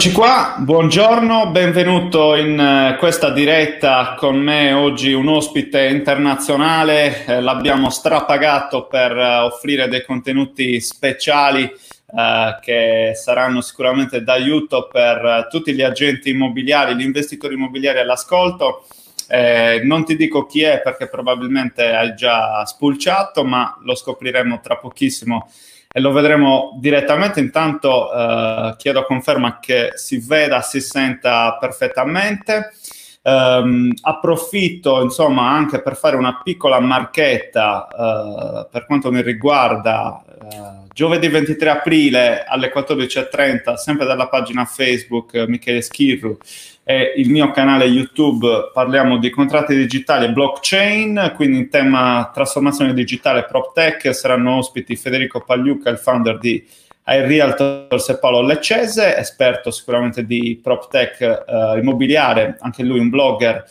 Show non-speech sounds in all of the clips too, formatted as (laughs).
Eccoci qua, buongiorno, benvenuto in uh, questa diretta con me oggi un ospite internazionale, eh, l'abbiamo strapagato per uh, offrire dei contenuti speciali uh, che saranno sicuramente d'aiuto per tutti gli agenti immobiliari, gli investitori immobiliari all'ascolto. Eh, non ti dico chi è perché probabilmente hai già spulciato, ma lo scopriremo tra pochissimo e lo vedremo direttamente. Intanto eh, chiedo conferma che si veda, si senta perfettamente. Um, approfitto insomma anche per fare una piccola marchetta uh, per quanto mi riguarda uh, giovedì 23 aprile alle 14.30 sempre dalla pagina Facebook uh, Michele Schirru e il mio canale YouTube parliamo di contratti digitali e blockchain, quindi in tema trasformazione digitale PropTech saranno ospiti Federico Pagliuca, il founder di iRealtors e Paolo Leccese, esperto sicuramente di PropTech eh, immobiliare, anche lui un blogger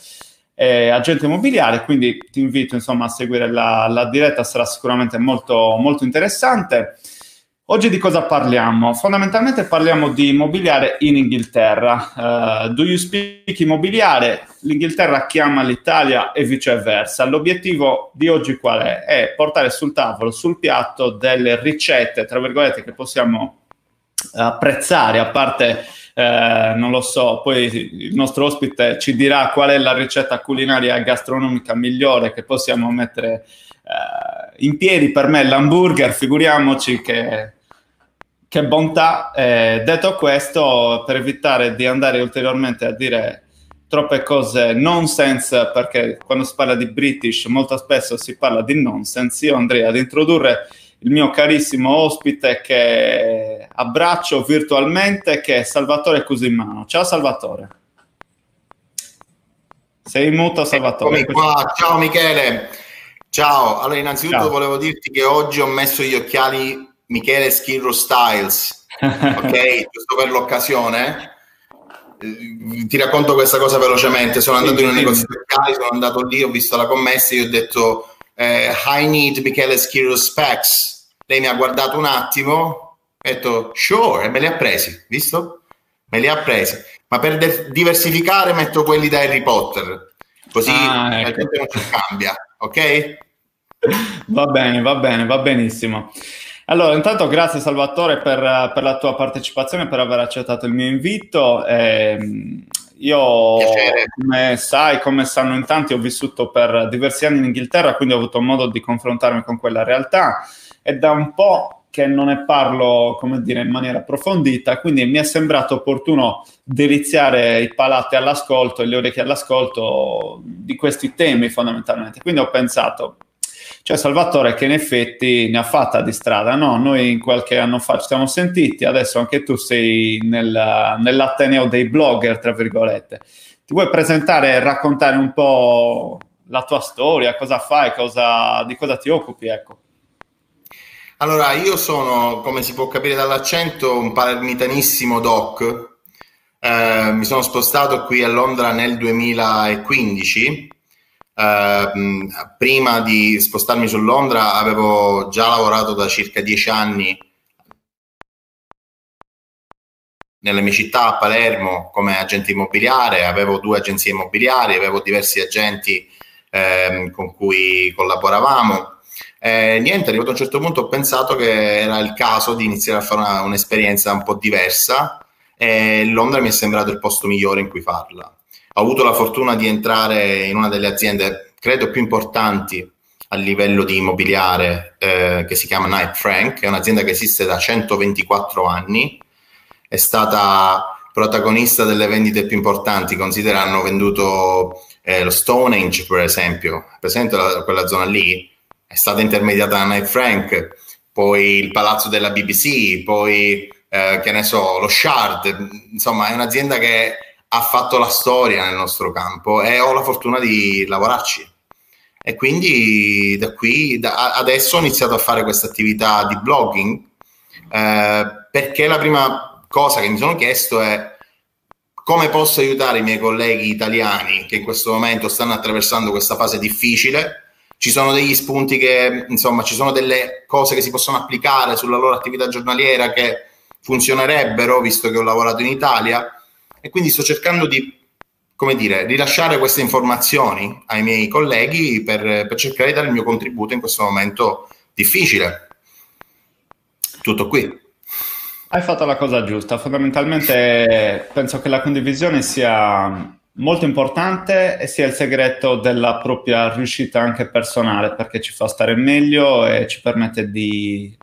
e agente immobiliare, quindi ti invito insomma a seguire la, la diretta, sarà sicuramente molto, molto interessante. Oggi di cosa parliamo? Fondamentalmente parliamo di immobiliare in Inghilterra. Uh, do you speak immobiliare? L'Inghilterra chiama l'Italia e viceversa. L'obiettivo di oggi qual è? È portare sul tavolo, sul piatto, delle ricette, tra virgolette, che possiamo apprezzare, a parte, eh, non lo so, poi il nostro ospite ci dirà qual è la ricetta culinaria gastronomica migliore che possiamo mettere eh, in piedi. Per me l'hamburger, figuriamoci che che bontà. Eh, detto questo, per evitare di andare ulteriormente a dire troppe cose nonsense, perché quando si parla di British molto spesso si parla di nonsense, io andrei ad introdurre il mio carissimo ospite che abbraccio virtualmente, che è Salvatore Cusimano. Ciao Salvatore. Sei in muto Salvatore. Ciao Michele. Ciao. Allora, innanzitutto Ciao. volevo dirti che oggi ho messo gli occhiali Michele Schirro Styles, (laughs) ok? Giusto per l'occasione. Eh, ti racconto questa cosa velocemente. Sono andato in un negozio di occhiali, sono andato lì, ho visto la commessa e ho detto eh, I need Michele Schirro Specs. Lei mi ha guardato un attimo, ho detto sure, e me li ha presi, visto? Me li ha presi. Ma per de- diversificare metto quelli da Harry Potter, così ah, ecco. non si cambia, ok? (laughs) Va bene, va bene, va benissimo. Allora, intanto grazie Salvatore per, per, la tua partecipazione, per aver accettato il mio invito. Eh, io, Piacere. come sai, come sanno in tanti, ho vissuto per diversi anni in Inghilterra, quindi ho avuto modo di confrontarmi con quella realtà e da un po' che non ne parlo, come dire, in maniera approfondita, quindi mi è sembrato opportuno deliziare i palati all'ascolto e le orecchie all'ascolto di questi temi fondamentalmente. Quindi ho pensato, c'è Salvatore che in effetti ne ha fatta di strada, no? Noi qualche anno fa ci siamo sentiti, adesso anche tu sei nel, nell'Ateneo dei blogger, tra virgolette. Ti vuoi presentare e raccontare un po' la tua storia, cosa fai, cosa, di cosa ti occupi, ecco? Allora, io sono, come si può capire dall'accento, un palermitanissimo doc. Eh, mi sono spostato qui a Londra nel 2015 Uh, prima di spostarmi su Londra avevo già lavorato da circa dieci anni nelle mie città a Palermo come agente immobiliare, avevo due agenzie immobiliari, avevo diversi agenti eh, con cui collaboravamo. Eh, niente, arrivato a un certo punto ho pensato che era il caso di iniziare a fare una, un'esperienza un po' diversa e Londra mi è sembrato il posto migliore in cui farla ho avuto la fortuna di entrare in una delle aziende, credo più importanti a livello di immobiliare, eh, che si chiama Knight Frank, è un'azienda che esiste da 124 anni, è stata protagonista delle vendite più importanti, considera hanno venduto eh, lo Stonehenge per esempio, presente la, quella zona lì, è stata intermediata da Knight Frank, poi il palazzo della BBC, poi eh, che ne so, lo Shard, insomma è un'azienda che ha fatto la storia nel nostro campo e ho la fortuna di lavorarci. E quindi da qui, da adesso ho iniziato a fare questa attività di blogging eh, perché la prima cosa che mi sono chiesto è come posso aiutare i miei colleghi italiani che in questo momento stanno attraversando questa fase difficile. Ci sono degli spunti che, insomma, ci sono delle cose che si possono applicare sulla loro attività giornaliera che funzionerebbero, visto che ho lavorato in Italia, e quindi sto cercando di, come dire, rilasciare queste informazioni ai miei colleghi per, per cercare di dare il mio contributo in questo momento difficile. Tutto qui. Hai fatto la cosa giusta. Fondamentalmente penso che la condivisione sia molto importante e sia il segreto della propria riuscita anche personale perché ci fa stare meglio e ci permette di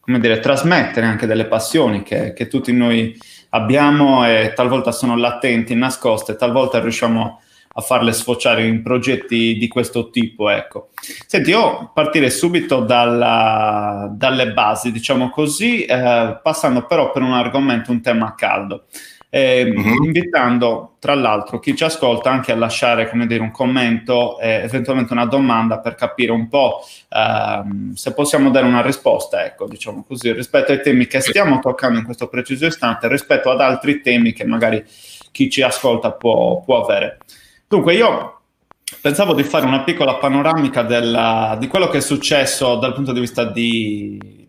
come dire, trasmettere anche delle passioni che, che tutti noi abbiamo e talvolta sono latenti, nascoste, talvolta riusciamo a farle sfociare in progetti di questo tipo. Ecco. Senti, io partirei subito dalla, dalle basi, diciamo così, eh, passando però per un argomento, un tema caldo eh, invitando tra l'altro chi ci ascolta anche a lasciare come dire, un commento e eventualmente una domanda per capire un po' ehm, se possiamo dare una risposta, ecco, diciamo così, rispetto ai temi che stiamo toccando in questo preciso istante, rispetto ad altri temi che magari chi ci ascolta può, può avere. Dunque, io pensavo di fare una piccola panoramica della, di quello che è successo dal punto di vista di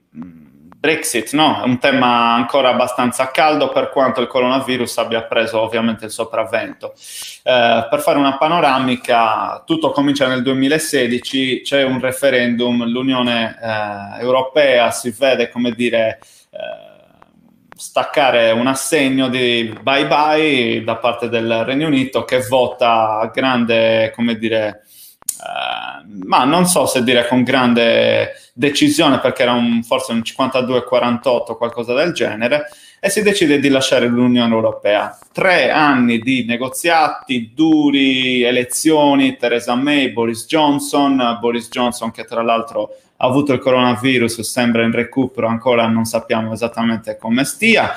Brexit, no? È un tema ancora abbastanza caldo per quanto il coronavirus abbia preso ovviamente il sopravvento. Eh, per fare una panoramica, tutto comincia nel 2016, c'è un referendum, l'Unione eh, Europea si vede, come dire, eh, staccare un assegno di bye bye da parte del Regno Unito che vota a grande, come dire, eh, ma non so se dire con grande decisione perché era un, forse un 52-48 qualcosa del genere e si decide di lasciare l'Unione Europea. Tre anni di negoziati, duri, elezioni, Theresa May, Boris Johnson, Boris Johnson che tra l'altro ha avuto il coronavirus, sembra in recupero, ancora non sappiamo esattamente come stia.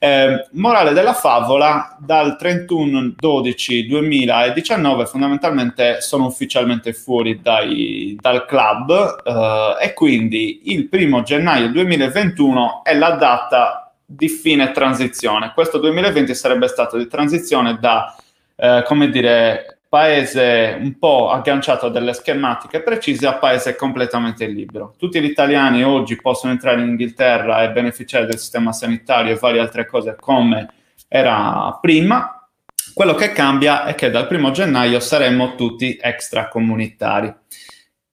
Eh, morale della favola, dal 31-12-2019 fondamentalmente sono ufficialmente fuori dai, dal club eh, e quindi il primo gennaio 2021 è la data di fine transizione. Questo 2020 sarebbe stato di transizione da, eh, come dire, paese un po' agganciato a delle schematiche precise a paese completamente libero. Tutti gli italiani oggi possono entrare in Inghilterra e beneficiare del sistema sanitario e varie altre cose come era prima. Quello che cambia è che dal primo gennaio saremo tutti extracomunitari.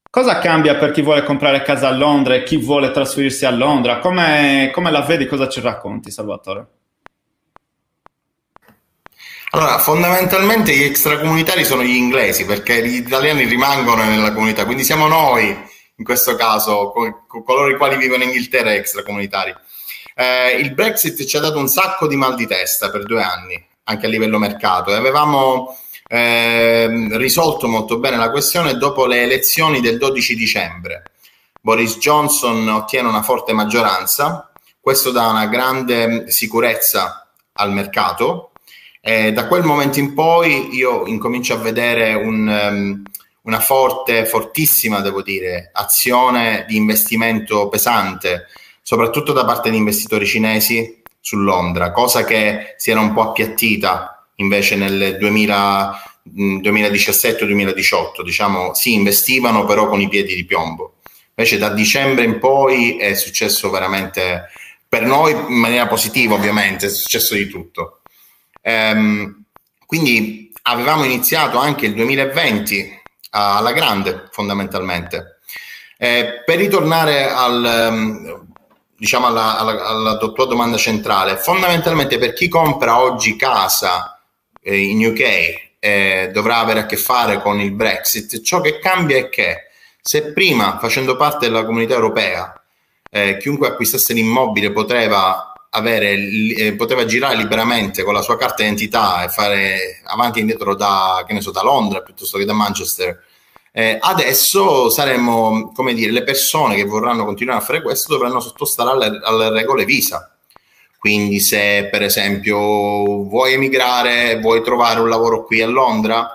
Cosa cambia per chi vuole comprare casa a Londra e chi vuole trasferirsi a Londra? Come, come la vedi? Cosa ci racconti, Salvatore? Allora, fondamentalmente gli extracomunitari sono gli inglesi perché gli italiani rimangono nella comunità, quindi siamo noi in questo caso, co- coloro i quali vivono in Inghilterra extracomunitari. Eh, il Brexit ci ha dato un sacco di mal di testa per due anni, anche a livello mercato, e avevamo eh, risolto molto bene la questione dopo le elezioni del 12 dicembre. Boris Johnson ottiene una forte maggioranza, questo dà una grande sicurezza al mercato eh, da quel momento in poi io incomincio a vedere un, um, una forte, fortissima, devo dire, azione di investimento pesante, soprattutto da parte di investitori cinesi su Londra, cosa che si era un po' appiattita invece nel 2000, 2017-2018, diciamo, si investivano però con i piedi di piombo. Invece da dicembre in poi è successo veramente, per noi in maniera positiva ovviamente, è successo di tutto. Ehm, quindi avevamo iniziato anche il 2020 alla grande fondamentalmente. Eh, per ritornare al, ehm, diciamo alla, alla, alla, tua domanda centrale, fondamentalmente per chi compra oggi casa eh, in UK eh, dovrà avere a che fare con il Brexit, ciò che cambia è che se prima facendo parte della comunità europea eh, chiunque acquistasse l'immobile poteva avere, eh, poteva girare liberamente con la sua carta d'identità e fare avanti e indietro da, so, da Londra piuttosto che da Manchester. Eh, adesso saremo, come dire, le persone che vorranno continuare a fare questo dovranno sottostare alle, alle regole Visa. Quindi se per esempio vuoi emigrare, vuoi trovare un lavoro qui a Londra,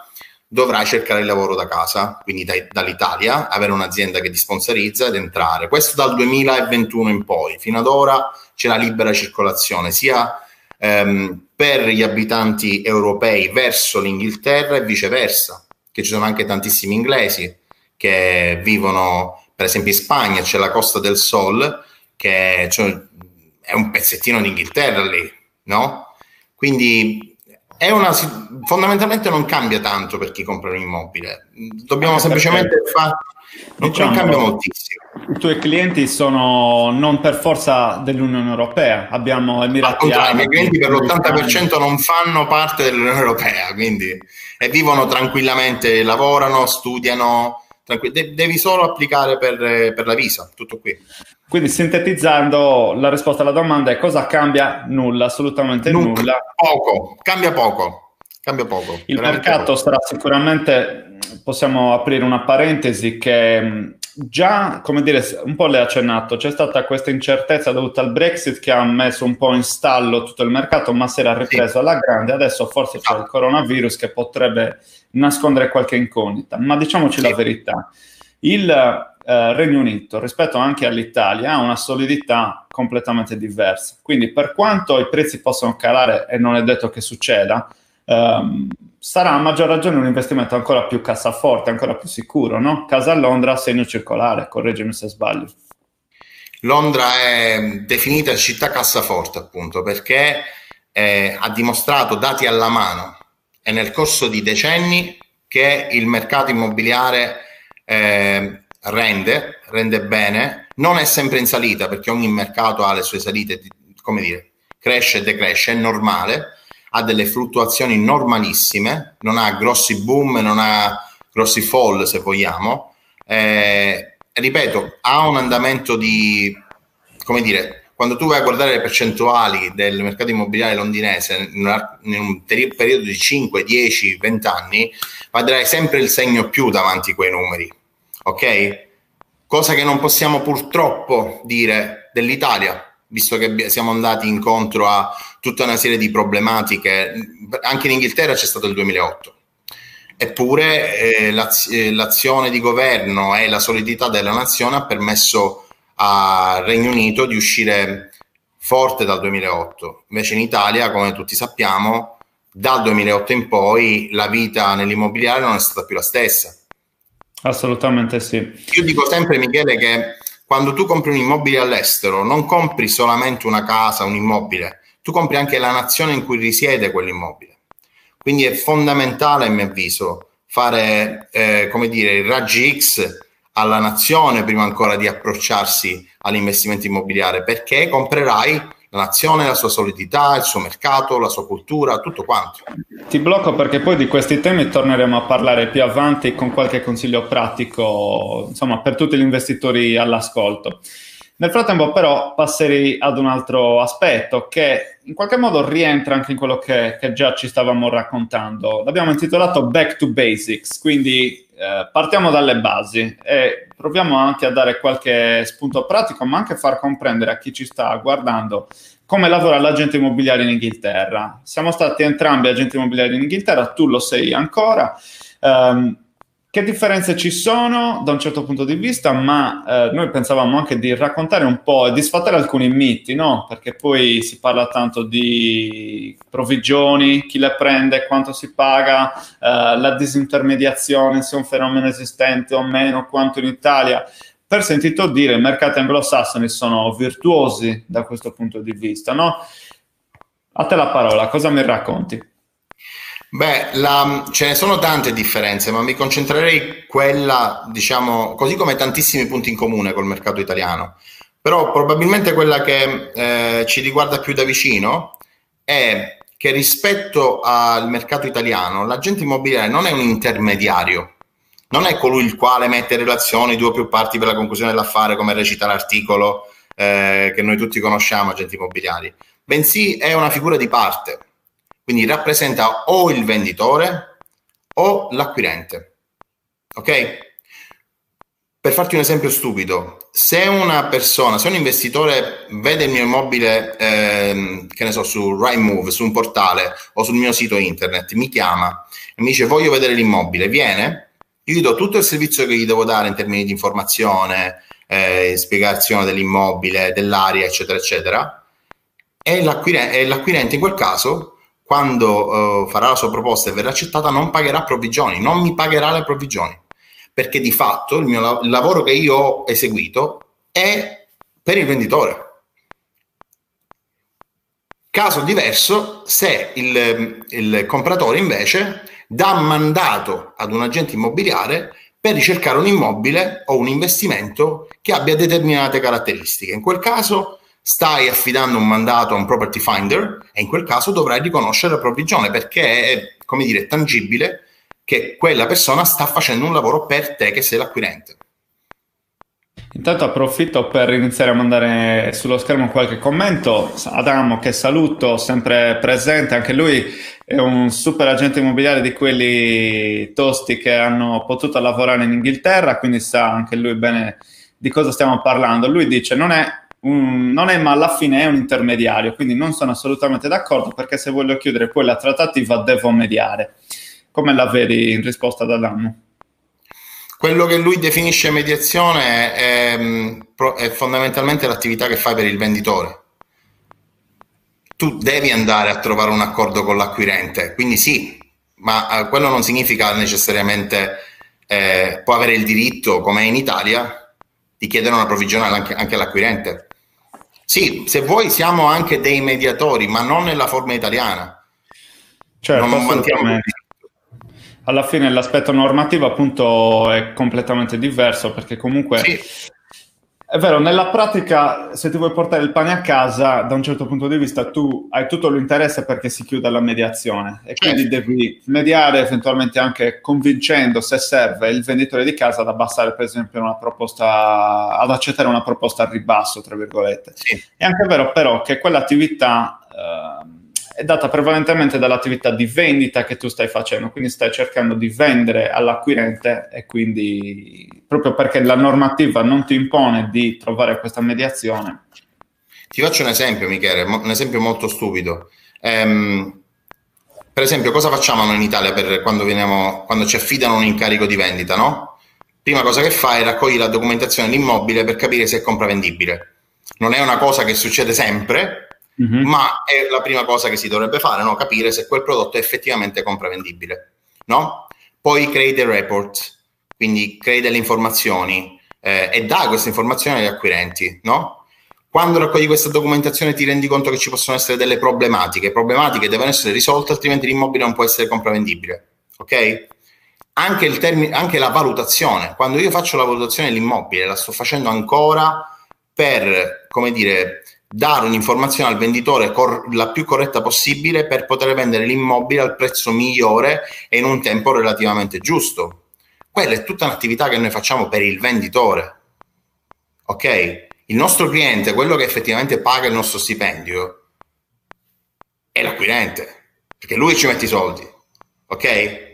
dovrai cercare il lavoro da casa, quindi da, dall'Italia, avere un'azienda che ti sponsorizza ed entrare. Questo dal 2021 in poi. Fino ad ora c'è la libera circolazione sia ehm, per gli abitanti europei verso l'Inghilterra e viceversa, che ci sono anche tantissimi inglesi che vivono, per esempio in Spagna c'è la Costa del Sol, che cioè, è un pezzettino d'Inghilterra lì, no? Quindi una, fondamentalmente non cambia tanto per chi compra un immobile, dobbiamo semplicemente fare, non, diciamo, non cambia moltissimo. I tuoi clienti sono non per forza dell'Unione Europea, abbiamo Emirati Arabi. I miei clienti per l'80% non fanno parte dell'Unione Europea, quindi e vivono tranquillamente, lavorano, studiano, tranquill- devi solo applicare per, per la visa, tutto qui. Quindi sintetizzando la risposta alla domanda è cosa cambia? Nulla, assolutamente nulla. nulla. Poco, cambia poco. Cambia poco. Il mercato poco. sarà sicuramente, possiamo aprire una parentesi che già, come dire, un po' le ha accennato, c'è stata questa incertezza dovuta al Brexit che ha messo un po' in stallo tutto il mercato, ma si era ripreso sì. alla grande. Adesso forse c'è il coronavirus che potrebbe nascondere qualche incognita, ma diciamoci la verità. Il eh, Regno Unito rispetto anche all'Italia ha una solidità completamente diversa. Quindi per quanto i prezzi possano calare e non è detto che succeda, ehm, sarà a maggior ragione un investimento ancora più cassaforte, ancora più sicuro, no? Casa a Londra, segno circolare, correggimi se sbaglio. Londra è definita città cassaforte appunto perché eh, ha dimostrato dati alla mano e nel corso di decenni che il mercato immobiliare eh, rende, rende bene, non è sempre in salita perché ogni mercato ha le sue salite, come dire, cresce e decresce, è normale, ha delle fluttuazioni normalissime, non ha grossi boom, non ha grossi fall se vogliamo. Eh, ripeto, ha un andamento di, come dire, quando tu vai a guardare le percentuali del mercato immobiliare londinese in, una, in un ter- periodo di 5, 10, 20 anni, vedrai sempre il segno più davanti a quei numeri, ok? Cosa che non possiamo purtroppo dire dell'Italia, visto che siamo andati incontro a tutta una serie di problematiche. Anche in Inghilterra c'è stato il 2008. Eppure eh, eh, l'azione di governo e la solidità della nazione ha permesso al Regno Unito di uscire forte dal 2008. Invece in Italia, come tutti sappiamo, dal 2008 in poi la vita nell'immobiliare non è stata più la stessa. Assolutamente sì. Io dico sempre, Michele, che quando tu compri un immobile all'estero, non compri solamente una casa, un immobile, tu compri anche la nazione in cui risiede quell'immobile. Quindi è fondamentale, a mio avviso, fare, eh, come dire, i raggi X alla nazione prima ancora di approcciarsi all'investimento immobiliare, perché comprerai la nazione, la sua solidità, il suo mercato, la sua cultura, tutto quanto. Ti blocco perché poi di questi temi torneremo a parlare più avanti con qualche consiglio pratico, insomma, per tutti gli investitori all'ascolto. Nel frattempo però passerei ad un altro aspetto che in qualche modo rientra anche in quello che, che già ci stavamo raccontando. L'abbiamo intitolato Back to Basics, quindi eh, partiamo dalle basi e proviamo anche a dare qualche spunto pratico, ma anche far comprendere a chi ci sta guardando come lavora l'agente immobiliare in Inghilterra. Siamo stati entrambi agenti immobiliari in Inghilterra, tu lo sei ancora. Um, che differenze ci sono da un certo punto di vista, ma eh, noi pensavamo anche di raccontare un po' e di sfatare alcuni miti, no? Perché poi si parla tanto di provvigioni, chi le prende, quanto si paga, eh, la disintermediazione, se è un fenomeno esistente o meno, quanto in Italia. Per sentito dire, i mercati anglosassoni sono virtuosi da questo punto di vista, no? A te la parola, cosa mi racconti? Beh, la, ce ne sono tante differenze, ma mi concentrerei quella, diciamo, così come tantissimi punti in comune col mercato italiano. Però probabilmente quella che eh, ci riguarda più da vicino è che rispetto al mercato italiano l'agente immobiliare non è un intermediario, non è colui il quale mette in relazione due o più parti per la conclusione dell'affare, come recita l'articolo eh, che noi tutti conosciamo, agenti immobiliari, bensì è una figura di parte quindi rappresenta o il venditore o l'acquirente. Ok? Per farti un esempio stupido, se una persona, se un investitore vede il mio immobile, ehm, che ne so, su Rightmove, su un portale o sul mio sito internet, mi chiama e mi dice voglio vedere l'immobile, viene, io gli do tutto il servizio che gli devo dare in termini di informazione, eh, spiegazione dell'immobile, dell'area, eccetera, eccetera, e l'acquirente, e l'acquirente in quel caso quando uh, farà la sua proposta e verrà accettata, non pagherà provvigioni, non mi pagherà le provvigioni, perché di fatto il, mio, il lavoro che io ho eseguito è per il venditore. Caso diverso se il, il compratore invece dà mandato ad un agente immobiliare per ricercare un immobile o un investimento che abbia determinate caratteristiche. In quel caso stai affidando un mandato a un property finder e in quel caso dovrai riconoscere la provvigione perché è, come dire, tangibile che quella persona sta facendo un lavoro per te che sei l'acquirente. Intanto approfitto per iniziare a mandare sullo schermo qualche commento. Adamo, che saluto, sempre presente, anche lui è un super agente immobiliare di quelli tosti che hanno potuto lavorare in Inghilterra, quindi sa anche lui bene di cosa stiamo parlando. Lui dice non è, un, non è ma alla fine è un intermediario, quindi non sono assolutamente d'accordo perché se voglio chiudere poi la trattativa devo mediare. Come la vedi in risposta ad Adamo? Quello che lui definisce mediazione è, è, fondamentalmente l'attività che fai per il venditore. Tu devi andare a trovare un accordo con l'acquirente, quindi sì, ma eh, quello non significa necessariamente eh, può avere il diritto, come è in Italia, di chiedere una provvigionale anche, anche all'acquirente. Sì, se vuoi siamo anche dei mediatori, ma non nella forma italiana. Certo, non mantiamo alla fine l'aspetto normativo appunto è completamente diverso perché comunque sì. È vero, nella pratica se ti vuoi portare il pane a casa da un certo punto di vista tu hai tutto l'interesse perché si chiuda la mediazione e quindi certo. devi mediare eventualmente anche convincendo se serve il venditore di casa ad abbassare per esempio una proposta, ad accettare una proposta a ribasso tra virgolette. Sì. È anche vero però che quell'attività... Eh, è data prevalentemente dall'attività di vendita che tu stai facendo, quindi stai cercando di vendere all'acquirente e quindi proprio perché la normativa non ti impone di trovare questa mediazione. Ti faccio un esempio, Michele, un esempio molto stupido. Ehm, per esempio, cosa facciamo noi in Italia quando, veniamo, quando ci affidano un incarico di vendita, no? Prima cosa che fai è raccogli la documentazione dell'immobile per capire se è compravendibile. Non è una cosa che succede sempre, mm-hmm. ma è la prima cosa che si dovrebbe fare, no? capire se quel prodotto è effettivamente compravendibile. No? Poi crei dei report, quindi crei delle informazioni eh, e dai queste informazioni agli acquirenti. No? Quando raccogli questa documentazione ti rendi conto che ci possono essere delle problematiche, problematiche devono essere risolte, altrimenti l'immobile non può essere compravendibile. Ok? Anche, termine, anche la valutazione, quando io faccio la valutazione dell'immobile, la sto facendo ancora per, come dire, dare un'informazione al venditore cor- la più corretta possibile per poter vendere l'immobile al prezzo migliore e in un tempo relativamente giusto. Quella è tutta un'attività che noi facciamo per il venditore. Ok? Il nostro cliente, quello che effettivamente paga il nostro stipendio, è l'acquirente, perché lui ci mette i soldi. Ok?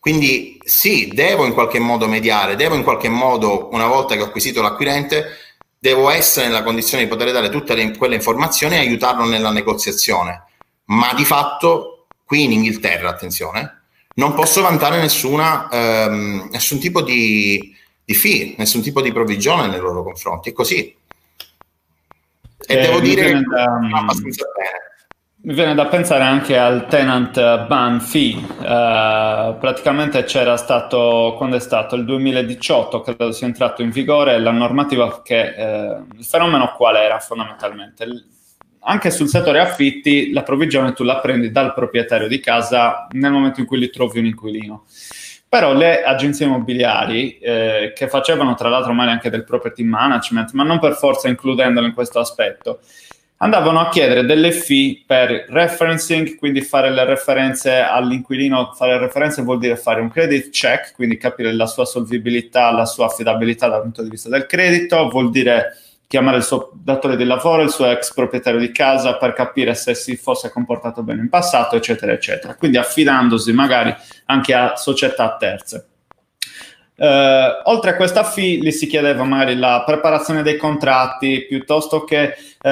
Quindi sì, devo in qualche modo mediare, devo in qualche modo, una volta che ho acquisito l'acquirente, devo essere nella condizione di poter dare tutte le, quelle informazioni e aiutarlo nella negoziazione. Ma di fatto, qui in Inghilterra, attenzione, non posso vantare nessuna, ehm, nessun tipo di, di fee, nessun tipo di provvigione nei loro confronti. È così. E eh, devo dire che da, abbastanza bene. Mi viene da pensare anche al tenant ban fee, uh, praticamente c'era stato, quando è stato? Il 2018, credo sia entrato in vigore la normativa che, uh, il fenomeno qual era fondamentalmente? Anche sul settore affitti la provvigione tu la prendi dal proprietario di casa nel momento in cui gli trovi un inquilino. Però le agenzie immobiliari, eh, che facevano tra l'altro male anche del property management, ma non per forza includendolo in questo aspetto, andavano a chiedere delle fee per referencing, quindi fare le referenze all'inquilino. Fare referenze vuol dire fare un credit check, quindi capire la sua solvibilità, la sua affidabilità dal punto di vista del credito, vuol dire chiamare il suo datore di lavoro, il suo ex proprietario di casa per capire se si fosse comportato bene in passato, eccetera, eccetera. Quindi affidandosi magari anche a società terze. Uh, oltre a questa fee, gli si chiedeva magari la preparazione dei contratti piuttosto che uh,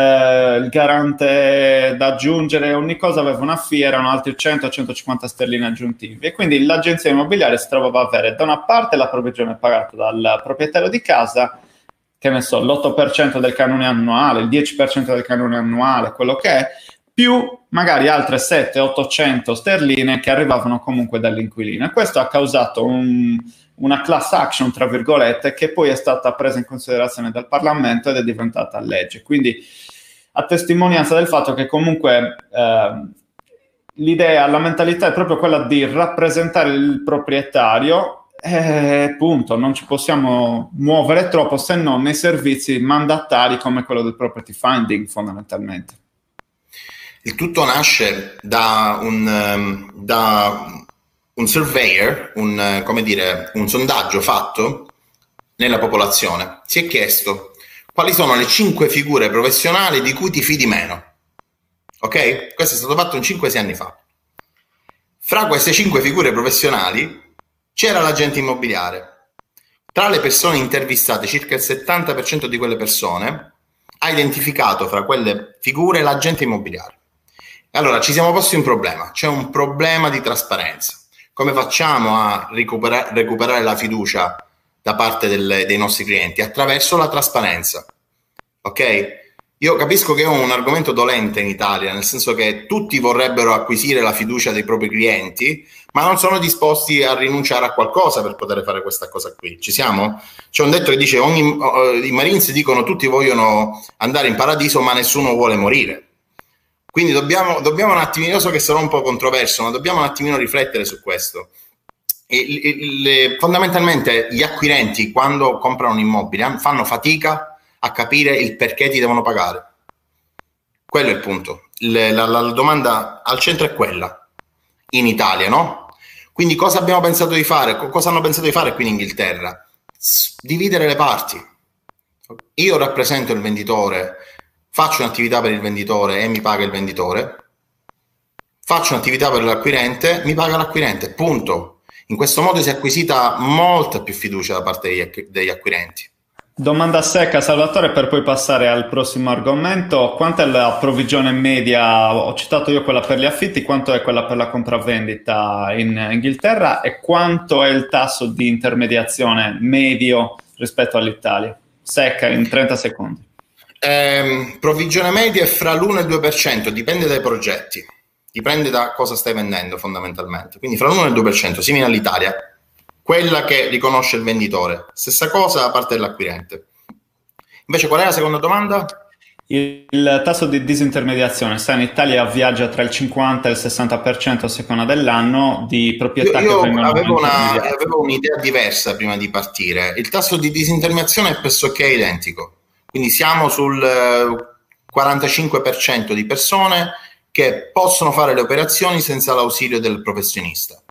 il garante da aggiungere, ogni cosa aveva una fee, erano altri 100-150 sterline aggiuntivi. E quindi l'agenzia immobiliare si trovava a avere da una parte la provvigione pagata dal proprietario di casa, che ne so, l'8% del canone annuale, il 10% del canone annuale, quello che è, più magari altre 700-800 sterline che arrivavano comunque dall'inquilino. E questo ha causato un una class action, tra virgolette, che poi è stata presa in considerazione dal Parlamento ed è diventata legge. Quindi a testimonianza del fatto che comunque eh, l'idea, la mentalità è proprio quella di rappresentare il proprietario e punto, non ci possiamo muovere troppo se non nei servizi mandatari come quello del property finding fondamentalmente. Il tutto nasce da un, ehm, da un surveyor, un, come dire, un sondaggio fatto nella popolazione. Si è chiesto quali sono le cinque figure professionali di cui ti fidi meno. Ok? Questo è stato fatto in 5-6 anni fa. Fra queste cinque figure professionali c'era l'agente immobiliare. Tra le persone intervistate, circa il 70% di quelle persone ha identificato fra quelle figure l'agente immobiliare. Allora ci siamo posti un problema, c'è un problema di trasparenza. Come facciamo a recupera- recuperare la fiducia da parte del, dei nostri clienti attraverso la trasparenza. Ok? Io capisco che è un argomento dolente in Italia, nel senso che tutti vorrebbero acquisire la fiducia dei propri clienti, ma non sono disposti a rinunciare a qualcosa per poter fare questa cosa qui. Ci siamo? C'è un detto che dice ogni, uh, i Marines dicono tutti vogliono andare in paradiso, ma nessuno vuole morire. Quindi dobbiamo, dobbiamo un attimino, io so che sarò un po' controverso, ma dobbiamo un attimino riflettere su questo. E, le, fondamentalmente gli acquirenti quando comprano un immobile fanno fatica a capire il perché ti devono pagare. Quello è il punto. Le, la, la domanda al centro è quella, in Italia, no? Quindi cosa abbiamo pensato di fare? Cosa hanno pensato di fare qui in Inghilterra? Dividere le parti. Io rappresento il venditore, faccio un'attività per il venditore e mi paga il venditore. Faccio un'attività per l'acquirente, mi paga l'acquirente, punto in questo modo si è acquisita molta più fiducia da parte degli, degli acquirenti. Domanda secca, Salvatore, per poi passare al prossimo argomento. Quanto è la provvigione media? Ho citato io quella per gli affitti, quanto è quella per la compravendita in Inghilterra e quanto è il tasso di intermediazione medio rispetto all'Italia? Secca in 30 secondi. Eh, provvigione media è fra l'1 e il 2%, dipende dai progetti dipende da cosa stai vendendo fondamentalmente. Quindi fra l'1 e il 2%, simile all'Italia, quella che riconosce il venditore. Stessa cosa da parte dell'acquirente. Invece qual è la seconda domanda? Il tasso di disintermediazione, sai, in Italia viaggia tra il 50 e il 60% a seconda dell'anno di proprietà io, io avevo, una, avevo un'idea diversa prima di partire. Il tasso di disintermediazione è pressoché identico, quindi siamo sul 45% eh, di persone che possono fare le operazioni senza l'ausilio del professionista,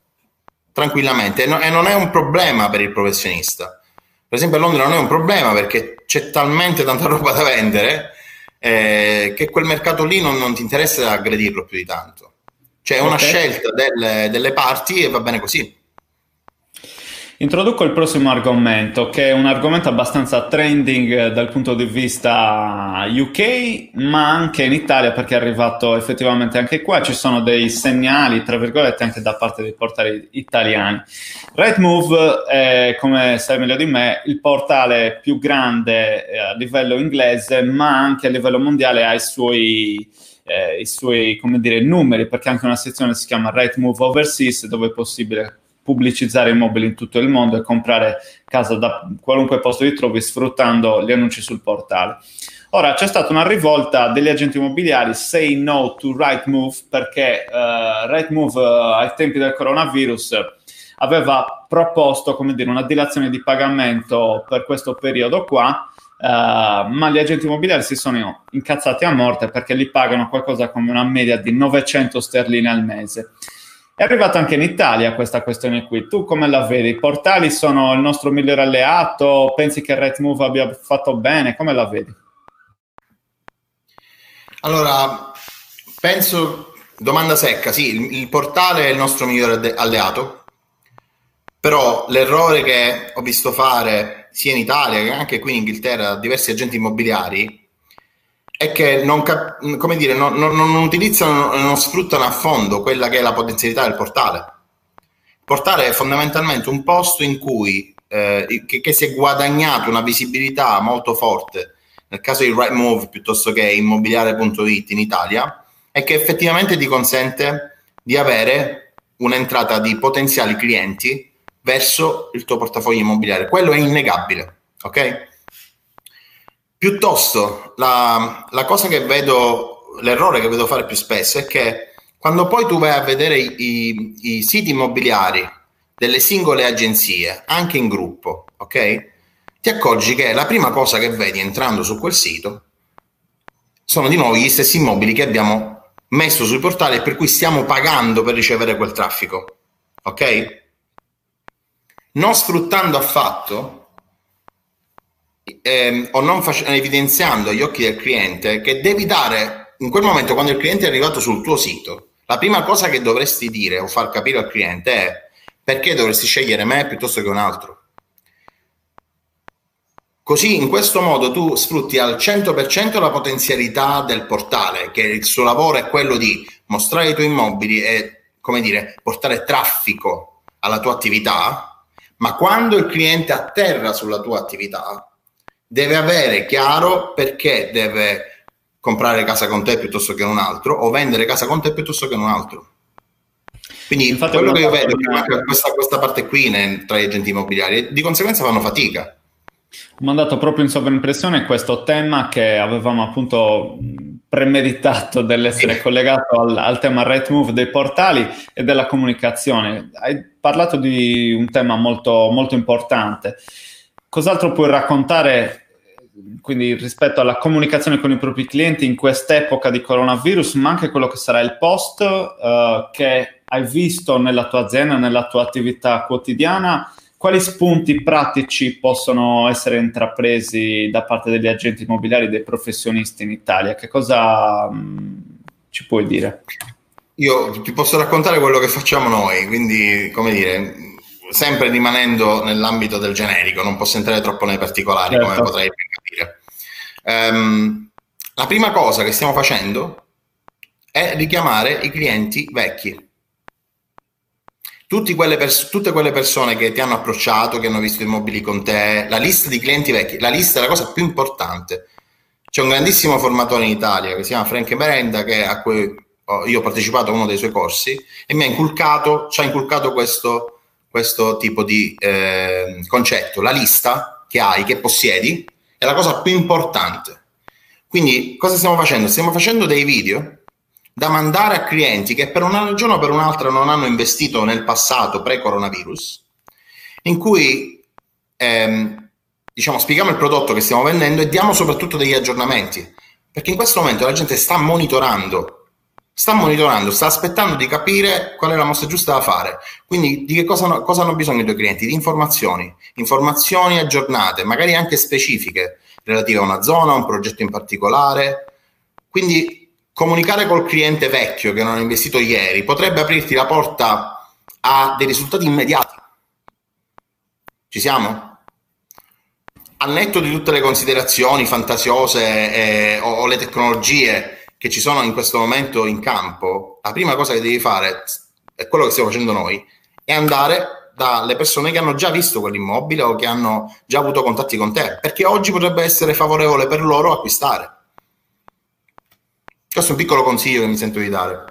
tranquillamente, e non è un problema per il professionista. Per esempio a Londra non è un problema perché c'è talmente tanta roba da vendere eh, che quel mercato lì non, non, ti interessa aggredirlo più di tanto. C'è una okay. scelta delle, delle parti e va bene così. Introduco il prossimo argomento, che è un argomento abbastanza trending eh, dal punto di vista UK, ma anche in Italia, perché è arrivato effettivamente anche qua. Ci sono dei segnali, tra virgolette, anche da parte dei portali italiani. Rightmove è, come sai meglio di me, il portale più grande eh, a livello inglese, ma anche a livello mondiale ha i suoi eh, i suoi dire, numeri, perché anche una sezione si chiama Rightmove Overseas, dove è possibile pubblicizzare immobili in tutto il mondo e comprare casa da qualunque posto ti trovi sfruttando gli annunci sul portale. Ora c'è stata una rivolta degli agenti immobiliari say no to Rightmove perché uh, Rightmove uh, ai tempi del coronavirus aveva proposto come dire, una dilazione di pagamento per questo periodo qua, uh, ma gli agenti immobiliari si sono incazzati a morte perché li pagano qualcosa come una media di 900 sterline al mese. È arrivata anche in Italia questa questione qui. Tu come la vedi? I portali sono il nostro migliore alleato? Pensi che Rightmove abbia fatto bene? Come la vedi? Allora, penso, domanda secca, sì, il, il portale è il nostro migliore alleato, però l'errore che ho visto fare sia in Italia che anche qui in Inghilterra diversi agenti immobiliari è che non, cap- dire, non, non, non utilizzano, non sfruttano a fondo quella che è la potenzialità del portale. Il portale è fondamentalmente un posto in cui eh, che, che, si è guadagnato una visibilità molto forte, nel caso di Rightmove piuttosto che immobiliare.it in Italia, e che effettivamente ti consente di avere un'entrata di potenziali clienti verso il tuo portafoglio immobiliare. Quello è innegabile, ok? Piuttosto, la, la cosa che vedo, l'errore che vedo fare più spesso è che quando poi tu vai a vedere i, i, i siti immobiliari delle singole agenzie, anche in gruppo, ok? Ti accorgi che la prima cosa che vedi entrando su quel sito sono di nuovo gli stessi immobili che abbiamo messo sui portali e per cui stiamo pagando per ricevere quel traffico, ok? Non sfruttando affatto ehm, o non fac- evidenziando agli occhi del cliente che devi dare in quel momento quando il cliente è arrivato sul tuo sito, la prima cosa che dovresti dire o far capire al cliente è perché dovresti scegliere me piuttosto che un altro. Così in questo modo tu sfrutti al 100% la potenzialità del portale, che il suo lavoro è quello di mostrare i tuoi immobili e, come dire, portare traffico alla tua attività, ma quando il cliente atterra sulla tua attività, deve avere chiaro perché deve comprare casa con te piuttosto che un altro o vendere casa con te piuttosto che un altro. Quindi Infatti, quello che io vedo è che questa, questa parte qui ne, tra gli agenti immobiliari e di conseguenza fanno fatica. Ho mandato proprio in sovraimpressione questo tema che avevamo appunto premeditato dell'essere sì. collegato al, al, tema rate move dei portali e della comunicazione. Hai parlato di un tema molto, molto importante. Cos'altro puoi raccontare quindi rispetto alla comunicazione con i propri clienti in quest'epoca di coronavirus, ma anche quello che sarà il post uh, che hai visto nella tua azienda, nella tua attività quotidiana? Quali spunti pratici possono essere intrapresi da parte degli agenti immobiliari, dei professionisti in Italia? Che cosa mh, mm, ci puoi dire? Io ti posso raccontare quello che facciamo noi, quindi come dire, sempre rimanendo nell'ambito del generico, non posso entrare troppo nei particolari certo. come potrei capire. Um, la prima cosa che stiamo facendo è richiamare i clienti vecchi. Quelle pers- tutte quelle persone che ti hanno approcciato, che hanno visto immobili con te, la lista di clienti vecchi, la lista è la cosa più importante. C'è un grandissimo formatore in Italia che si chiama Frank Merenda, che a cui io ho partecipato a uno dei suoi corsi e mi ha inculcato, ci ha inculcato questo, questo tipo di eh, concetto. La lista che hai, che possiedi, è la cosa più importante. Quindi cosa stiamo facendo? Stiamo facendo dei video da mandare a clienti che per una ragione o per un'altra non hanno investito nel passato pre-coronavirus, in cui ehm, diciamo, spieghiamo il prodotto che stiamo vendendo e diamo soprattutto degli aggiornamenti, perché in questo momento la gente sta monitorando sta monitorando, sta aspettando di capire qual è la mossa giusta da fare. Quindi di che cosa, cosa hanno bisogno i tuoi clienti? Di informazioni, informazioni aggiornate, magari anche specifiche, relative a una zona, a un progetto in particolare. Quindi comunicare col cliente vecchio che non ha investito ieri potrebbe aprirti la porta a dei risultati immediati. Ci siamo? Al netto di tutte le considerazioni fantasiose eh, o, o le tecnologie che ci sono in questo momento in campo, la prima cosa che devi fare, è quello che stiamo facendo noi, è andare dalle persone che hanno già visto quell'immobile o che hanno già avuto contatti con te, perché oggi potrebbe essere favorevole per loro acquistare. Questo è un piccolo consiglio che mi sento di dare.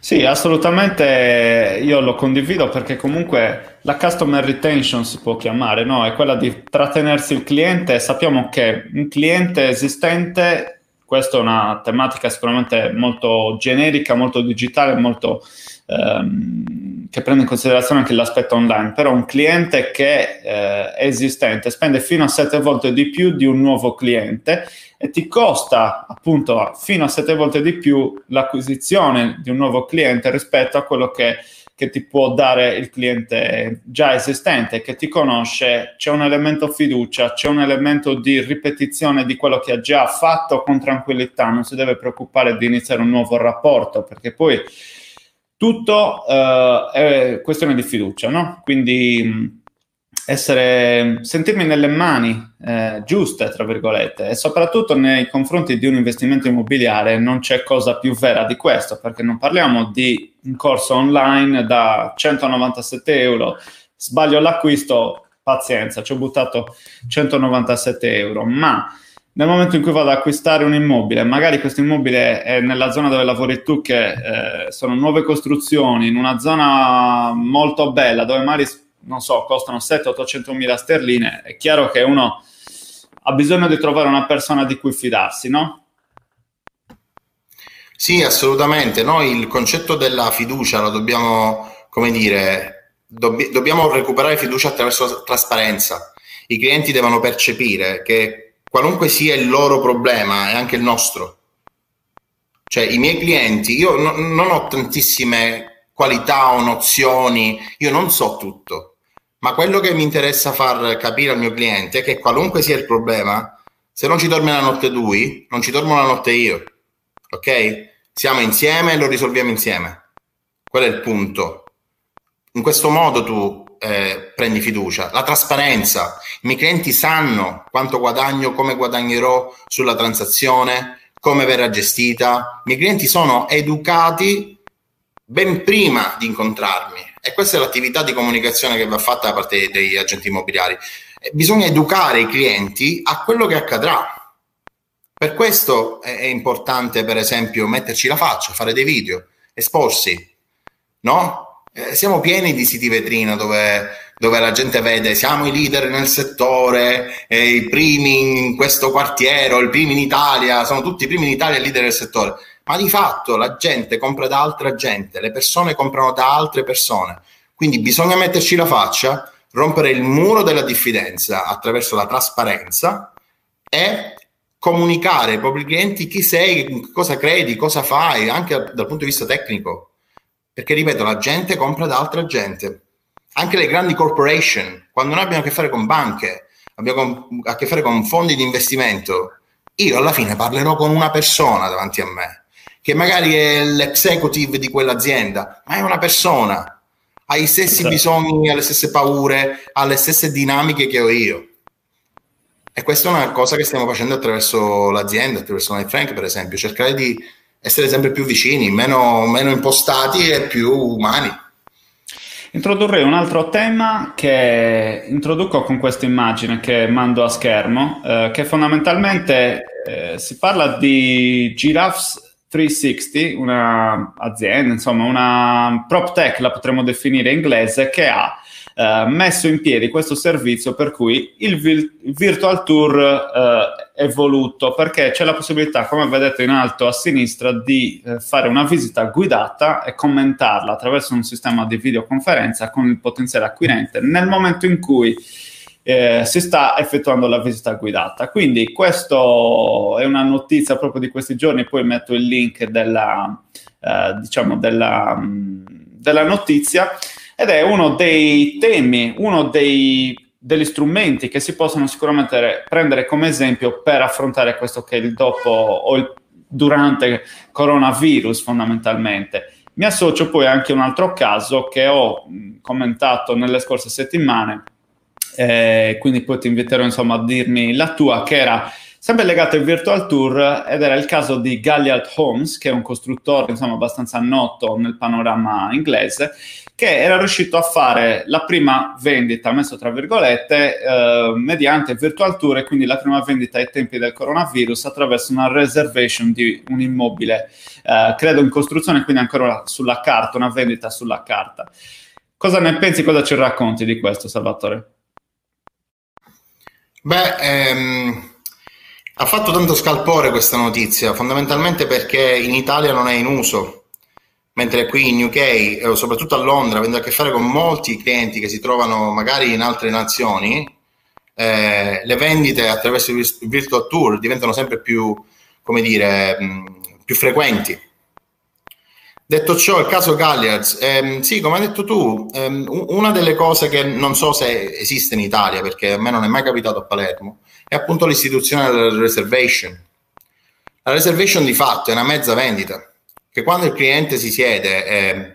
Sì, assolutamente io lo condivido perché comunque la customer retention si può chiamare, no? È quella di trattenersi il cliente. Sappiamo che un cliente esistente questa è una tematica sicuramente molto generica, molto digitale, molto, ehm, che prende in considerazione anche l'aspetto online, però un cliente che eh, è esistente spende fino a sette volte di più di un nuovo cliente e ti costa appunto fino a sette volte di più l'acquisizione di un nuovo cliente rispetto a quello che che ti può dare il cliente già esistente, che ti conosce, c'è un elemento fiducia, c'è un elemento di ripetizione di quello che ha già fatto con tranquillità, non si deve preoccupare di iniziare un nuovo rapporto, perché poi tutto uh, è questione di fiducia, no? Quindi essere, sentirmi nelle mani eh, giuste, tra virgolette, e soprattutto nei confronti di un investimento immobiliare non c'è cosa più vera di questo, perché non parliamo di un corso online da 197 euro, sbaglio l'acquisto, pazienza, ci ho buttato 197 euro, ma nel momento in cui vado ad acquistare un immobile, magari questo immobile è nella zona dove lavori tu, che eh, sono nuove costruzioni, in una zona molto bella, dove magari non so, costano 700-800 mila sterline, è chiaro che uno ha bisogno di trovare una persona di cui fidarsi, no? Sì, assolutamente. Noi il concetto della fiducia lo dobbiamo, come dire, dobb- dobbiamo recuperare fiducia attraverso trasparenza. I clienti devono percepire che qualunque sia il loro problema è anche il nostro. Cioè, i miei clienti, io no, non ho tantissime qualità o nozioni, io non so tutto, ma quello che mi interessa far capire al mio cliente è che qualunque sia il problema, se non ci dorme la notte lui, non ci dormo la notte io ok? Siamo insieme e lo risolviamo insieme. Qual è il punto? In questo modo tu eh, prendi fiducia. La trasparenza. I miei clienti sanno quanto guadagno, come guadagnerò sulla transazione, come verrà gestita. I miei clienti sono educati ben prima di incontrarmi. E questa è l'attività di comunicazione che va fatta da parte degli agenti immobiliari. Bisogna educare i clienti a quello che accadrà per questo è importante, per esempio, metterci la faccia, fare dei video, esporsi, no? Eh, siamo pieni di siti vetrina dove, dove, la gente vede siamo i leader nel settore, eh, i primi in questo quartiere, i primi in Italia, sono tutti i primi in Italia leader nel settore. Ma di fatto la gente compra da altra gente, le persone comprano da altre persone. Quindi bisogna metterci la faccia, rompere il muro della diffidenza attraverso la trasparenza e comunicare ai propri clienti chi sei, cosa credi, cosa fai, anche dal punto di vista tecnico. Perché, ripeto, la gente compra da altra gente. Anche le grandi corporation, quando noi abbiamo a che fare con banche, abbiamo a che fare con fondi di investimento, io alla fine parlerò con una persona davanti a me, che magari è l'executive di quell'azienda, ma è una persona, ha i stessi esatto. bisogni, ha le stesse paure, ha le stesse dinamiche che ho io. E questa è una cosa che stiamo facendo attraverso l'azienda, attraverso Night Frank, per esempio, cercare di essere sempre più vicini, meno, meno impostati e più umani. Introdurrei un altro tema che introduco con questa immagine che mando a schermo, eh, che fondamentalmente eh, si parla di Giraffes 360, un'azienda, insomma una prop tech, la potremmo definire inglese, che ha eh, messo in piedi questo servizio per cui il, vi- il virtual tour eh, è voluto perché c'è la possibilità, come vedete in alto a sinistra, di eh, fare una visita guidata e commentarla attraverso un sistema di videoconferenza con il potenziale acquirente. Nel momento in cui eh, si sta effettuando la visita guidata. Quindi questo è una notizia proprio di questi giorni, poi metto il link della, eh, diciamo della, della notizia ed è uno dei temi, uno dei, degli strumenti che si possono sicuramente prendere come esempio per affrontare questo che è il dopo o il durante coronavirus fondamentalmente. Mi associo poi anche a un altro caso che ho commentato nelle scorse settimane, eh, quindi poi ti inviterò insomma a dirmi la tua, che era sempre legato al virtual tour ed era il caso di Galliard Homes, che è un costruttore insomma abbastanza noto nel panorama inglese, che era riuscito a fare la prima vendita, messo tra virgolette, eh, mediante virtual tour e quindi la prima vendita ai tempi del coronavirus attraverso una reservation di un immobile, eh, credo in costruzione, quindi ancora sulla carta, una vendita sulla carta. Cosa ne pensi, cosa ci racconti di questo, Salvatore? Beh, ehm, ha fatto tanto scalpore questa notizia, fondamentalmente perché in Italia non è in uso mentre qui in UK, eh, soprattutto a Londra, avendo a che fare con molti clienti che si trovano magari in altre nazioni, eh, le vendite attraverso il virtual tour diventano sempre più, come dire, mh, più frequenti. Detto ciò, il caso Galliards, ehm, sì, come hai detto tu, ehm, una delle cose che non so se esiste in Italia, perché a me non è mai capitato a Palermo, è appunto l'istituzione della reservation. La reservation di fatto è una mezza vendita che quando il cliente si siede e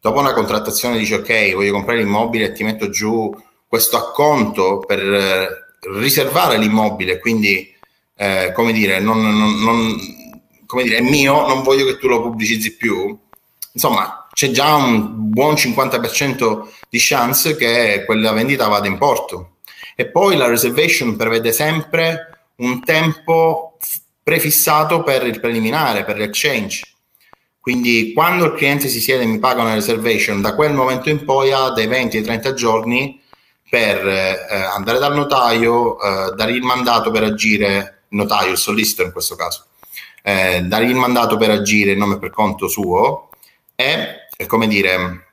dopo una contrattazione dice ok, voglio comprare l'immobile e ti metto giù questo acconto per eh, riservare l'immobile, quindi eh, come dire, non, non, non, come dire, è mio, non voglio che tu lo pubblicizzi più. Insomma, c'è già un buon 50% di chance che quella vendita vada in porto. E poi la reservation prevede sempre un tempo prefissato per il preliminare, per l'exchange. Quindi quando il cliente si siede e mi paga una reservation, da quel momento in poi ha dai 20 ai 30 giorni per eh, andare dal notaio, eh, dare il mandato per agire, notaio, il solicitor in questo caso, eh, dare il mandato per agire in nome per conto suo e, è come dire,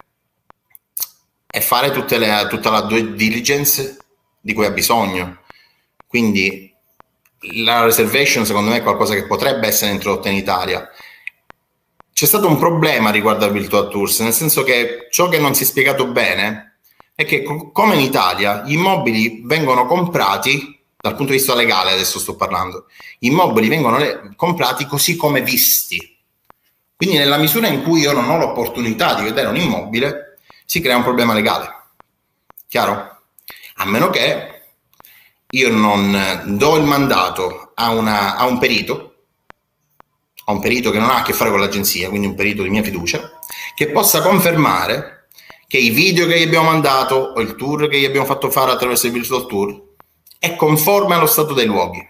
e fare le, tutta la due diligence di cui ha bisogno. Quindi la reservation secondo me è qualcosa che potrebbe essere introdotta in Italia. C'è stato un problema riguardo a Virtual Tours, nel senso che ciò che non si è spiegato bene è che come in Italia gli immobili vengono comprati dal punto di vista legale, adesso sto parlando, gli immobili vengono comprati così come visti. Quindi nella misura in cui io non ho l'opportunità di vedere un immobile, si crea un problema legale. Chiaro? A meno che io non do il mandato a, una, a un perito, a un perito che non ha a che fare con l'agenzia, quindi un perito di mia fiducia, che possa confermare che i video che gli abbiamo mandato o il tour che gli abbiamo fatto fare attraverso il virtual tour è conforme allo stato dei luoghi.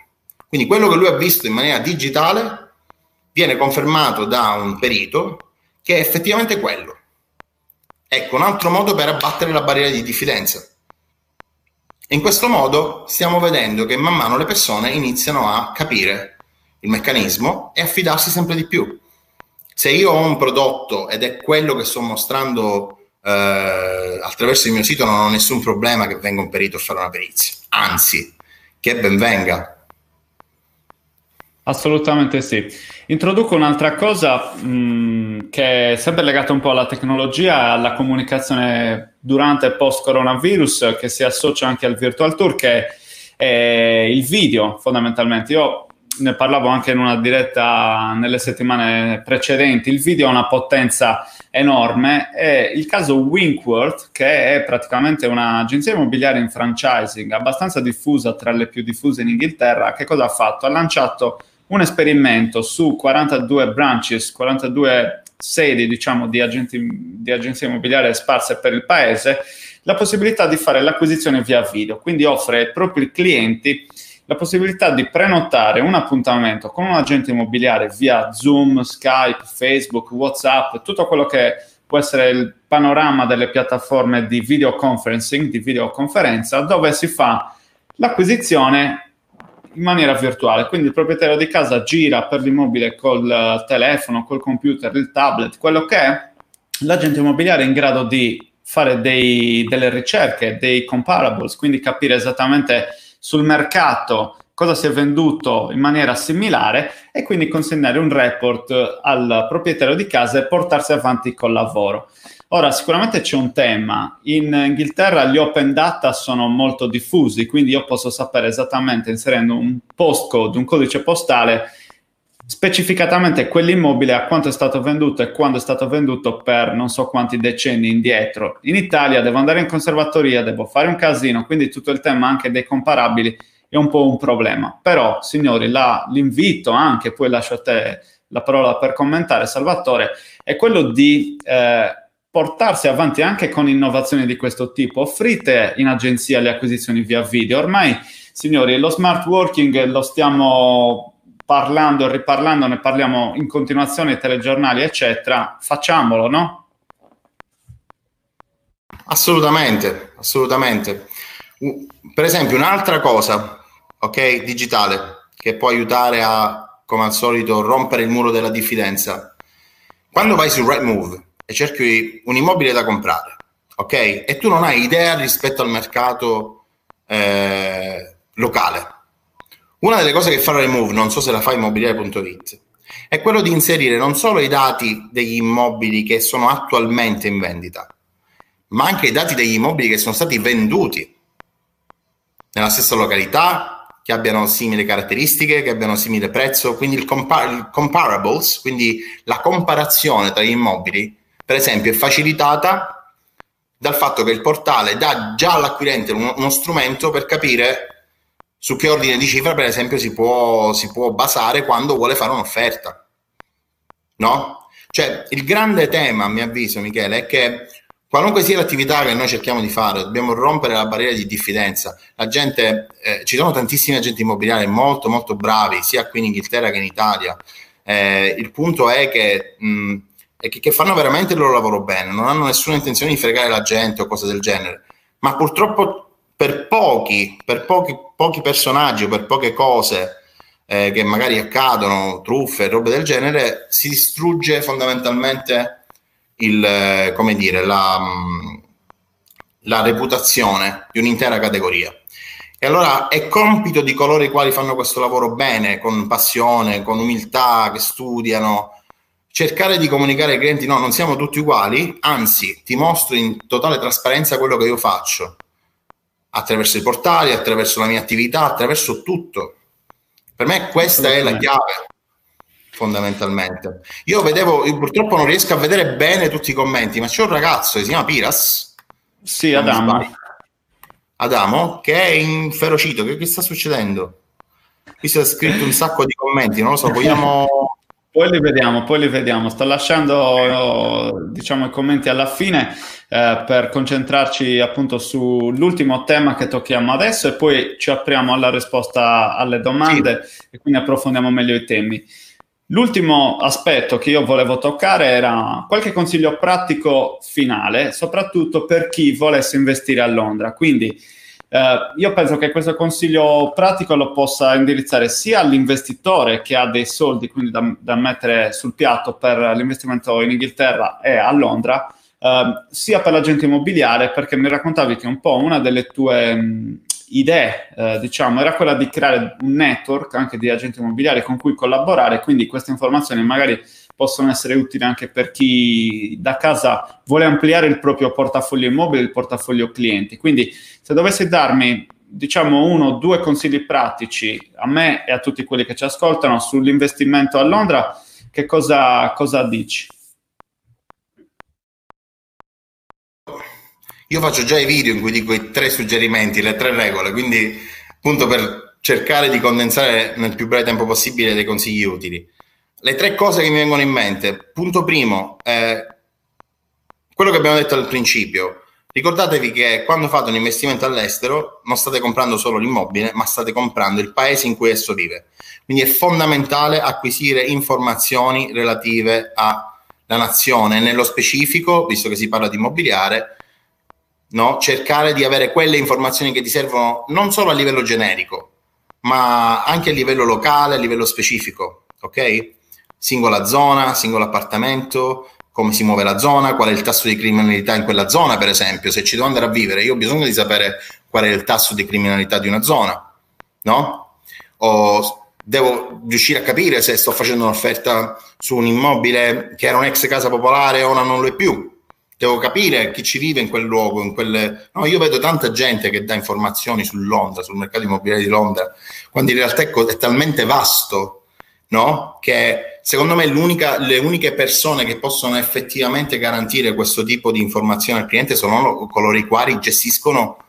Quindi quello che lui ha visto in maniera digitale viene confermato da un perito che è effettivamente quello. Ecco, un altro modo per abbattere la barriera di diffidenza. In questo modo stiamo vedendo che man mano le persone iniziano a capire il meccanismo e a fidarsi sempre di più. Se io ho un prodotto ed è quello che sto mostrando eh, attraverso il mio sito non ho nessun problema che venga un perito a fare una perizia, anzi, che ben venga. Assolutamente sì. Introduco un'altra cosa mh, mm, che è sempre legata un po' alla tecnologia e alla comunicazione durante e post coronavirus, che si associa anche al virtual tour, che è il video fondamentalmente. Io ne parlavo anche in una diretta nelle settimane precedenti, il video ha una potenza enorme e il caso Winkworth, che è praticamente un'agenzia immobiliare in franchising abbastanza diffusa, tra le più diffuse in Inghilterra, che cosa ha fatto? Ha lanciato un esperimento su 42 branches, 42 sedi diciamo, di, agenti, di agenzie immobiliari sparse per il paese, la possibilità di fare l'acquisizione via video, quindi offre ai propri clienti la possibilità di prenotare un appuntamento con un agente immobiliare via Zoom, Skype, Facebook, WhatsApp, tutto quello che può essere il panorama delle piattaforme di videoconferencing, di videoconferenza, dove si fa l'acquisizione in maniera virtuale. Quindi il proprietario di casa gira per l'immobile col telefono, col computer, il tablet, quello che è, l'agente immobiliare è in grado di fare dei, delle ricerche, dei comparables, quindi capire esattamente sul mercato cosa si è venduto in maniera similare e quindi consegnare un report al proprietario di casa e portarsi avanti col lavoro. Ora, sicuramente c'è un tema. In Inghilterra gli open data sono molto diffusi, quindi io posso sapere esattamente inserendo un postcode, un codice postale, specificatamente quell'immobile a quanto è stato venduto e quando è stato venduto per non so quanti decenni indietro. In Italia devo andare in conservatoria, devo fare un casino, quindi tutto il tema anche dei comparabili è un po' un problema. Però, signori, la, l'invito anche, poi lascio a te la parola per commentare, Salvatore, è quello di eh, portarsi avanti anche con innovazioni di questo tipo. Offrite in agenzia le acquisizioni via video. Ormai, signori, lo smart working lo stiamo parlando e riparlando, ne parliamo in continuazione ai telegiornali, eccetera, facciamolo, no? Assolutamente, assolutamente. Per esempio, un'altra cosa, ok, digitale, che può aiutare a, come al solito, rompere il muro della diffidenza. Quando vai su Rightmove e cerchi un immobile da comprare, ok, e tu non hai idea rispetto al mercato eh, locale, una delle cose che fa Remove, non so se la fa immobiliare.it, è quello di inserire non solo i dati degli immobili che sono attualmente in vendita, ma anche i dati degli immobili che sono stati venduti nella stessa località, che abbiano simili caratteristiche, che abbiano simile prezzo, quindi il, compar- il comparables, quindi la comparazione tra gli immobili, per esempio, è facilitata dal fatto che il portale dà già all'acquirente uno, uno strumento per capire su che ordine di cifra, per esempio, si può, si può basare quando vuole fare un'offerta. No? Cioè, il grande tema, a mio avviso, Michele, è che qualunque sia l'attività che noi cerchiamo di fare, dobbiamo rompere la barriera di diffidenza. La gente, eh, ci sono tantissimi agenti immobiliari molto, molto bravi, sia qui in Inghilterra che in Italia. Eh, il punto è che, mh, è che, che fanno veramente il loro lavoro bene, non hanno nessuna intenzione di fregare la gente o cose del genere, ma purtroppo per pochi, per pochi, pochi personaggi o per poche cose eh, che magari accadono, truffe, robe del genere, si distrugge fondamentalmente il, eh, come dire, la, mm, la reputazione di un'intera categoria. E allora è compito di coloro i quali fanno questo lavoro bene, con passione, con umiltà, che studiano, cercare di comunicare ai clienti no, non siamo tutti uguali, anzi ti mostro in totale trasparenza quello che io faccio, attraverso i portali, attraverso la mia attività, attraverso tutto. Per me questa è la chiave, fondamentalmente. Io vedevo, io purtroppo non riesco a vedere bene tutti i commenti, ma c'è un ragazzo che si chiama Piras. Sì, Adamo. Adamo, che è inferocito. Che, che sta succedendo? Qui si è scritto un sacco di commenti, non lo so, vogliamo... Poi li vediamo, poi li vediamo. Sto lasciando diciamo, i commenti alla fine eh, per concentrarci appunto sull'ultimo tema che tocchiamo adesso e poi ci apriamo alla risposta alle domande sì. e quindi approfondiamo meglio i temi. L'ultimo aspetto che io volevo toccare era qualche consiglio pratico finale, soprattutto per chi volesse investire a Londra. Quindi eh, io penso che questo consiglio pratico lo possa indirizzare sia all'investitore che ha dei soldi, quindi da, da mettere sul piatto per l'investimento in Inghilterra e a Londra, eh, sia per l'agente immobiliare, perché mi raccontavi che un po' una delle tue mh, idee, eh, diciamo, era quella di creare un network anche di agenti immobiliari con cui collaborare, quindi queste informazioni magari possono essere utili anche per chi da casa vuole ampliare il proprio portafoglio immobile, il portafoglio clienti. Quindi se dovessi darmi diciamo uno o due consigli pratici a me e a tutti quelli che ci ascoltano sull'investimento a Londra, che cosa, cosa dici? Io faccio già i video in cui dico i tre suggerimenti, le tre regole, quindi appunto per cercare di condensare nel più breve tempo possibile dei consigli utili. Le tre cose che mi vengono in mente. Punto primo, eh, quello che abbiamo detto al principio. Ricordatevi che quando fate un investimento all'estero non state comprando solo l'immobile, ma state comprando il paese in cui esso vive. Quindi è fondamentale acquisire informazioni relative alla nazione, nello specifico, visto che si parla di immobiliare, no? cercare di avere quelle informazioni che ti servono non solo a livello generico, ma anche a livello locale, a livello specifico, ok? Singola zona, singolo appartamento, come si muove la zona, qual è il tasso di criminalità in quella zona, per esempio. Se ci devo andare a vivere, io ho bisogno di sapere qual è il tasso di criminalità di una zona, no? O devo riuscire a capire se sto facendo un'offerta su un immobile che era un'ex casa popolare o ora non lo è più devo capire chi ci vive in quel luogo. In quelle... no, io vedo tanta gente che dà informazioni su Londra, sul mercato immobiliare di Londra, quando in realtà è, è talmente vasto no? che secondo me le uniche persone che possono effettivamente garantire questo tipo di informazione al cliente sono coloro i quali gestiscono,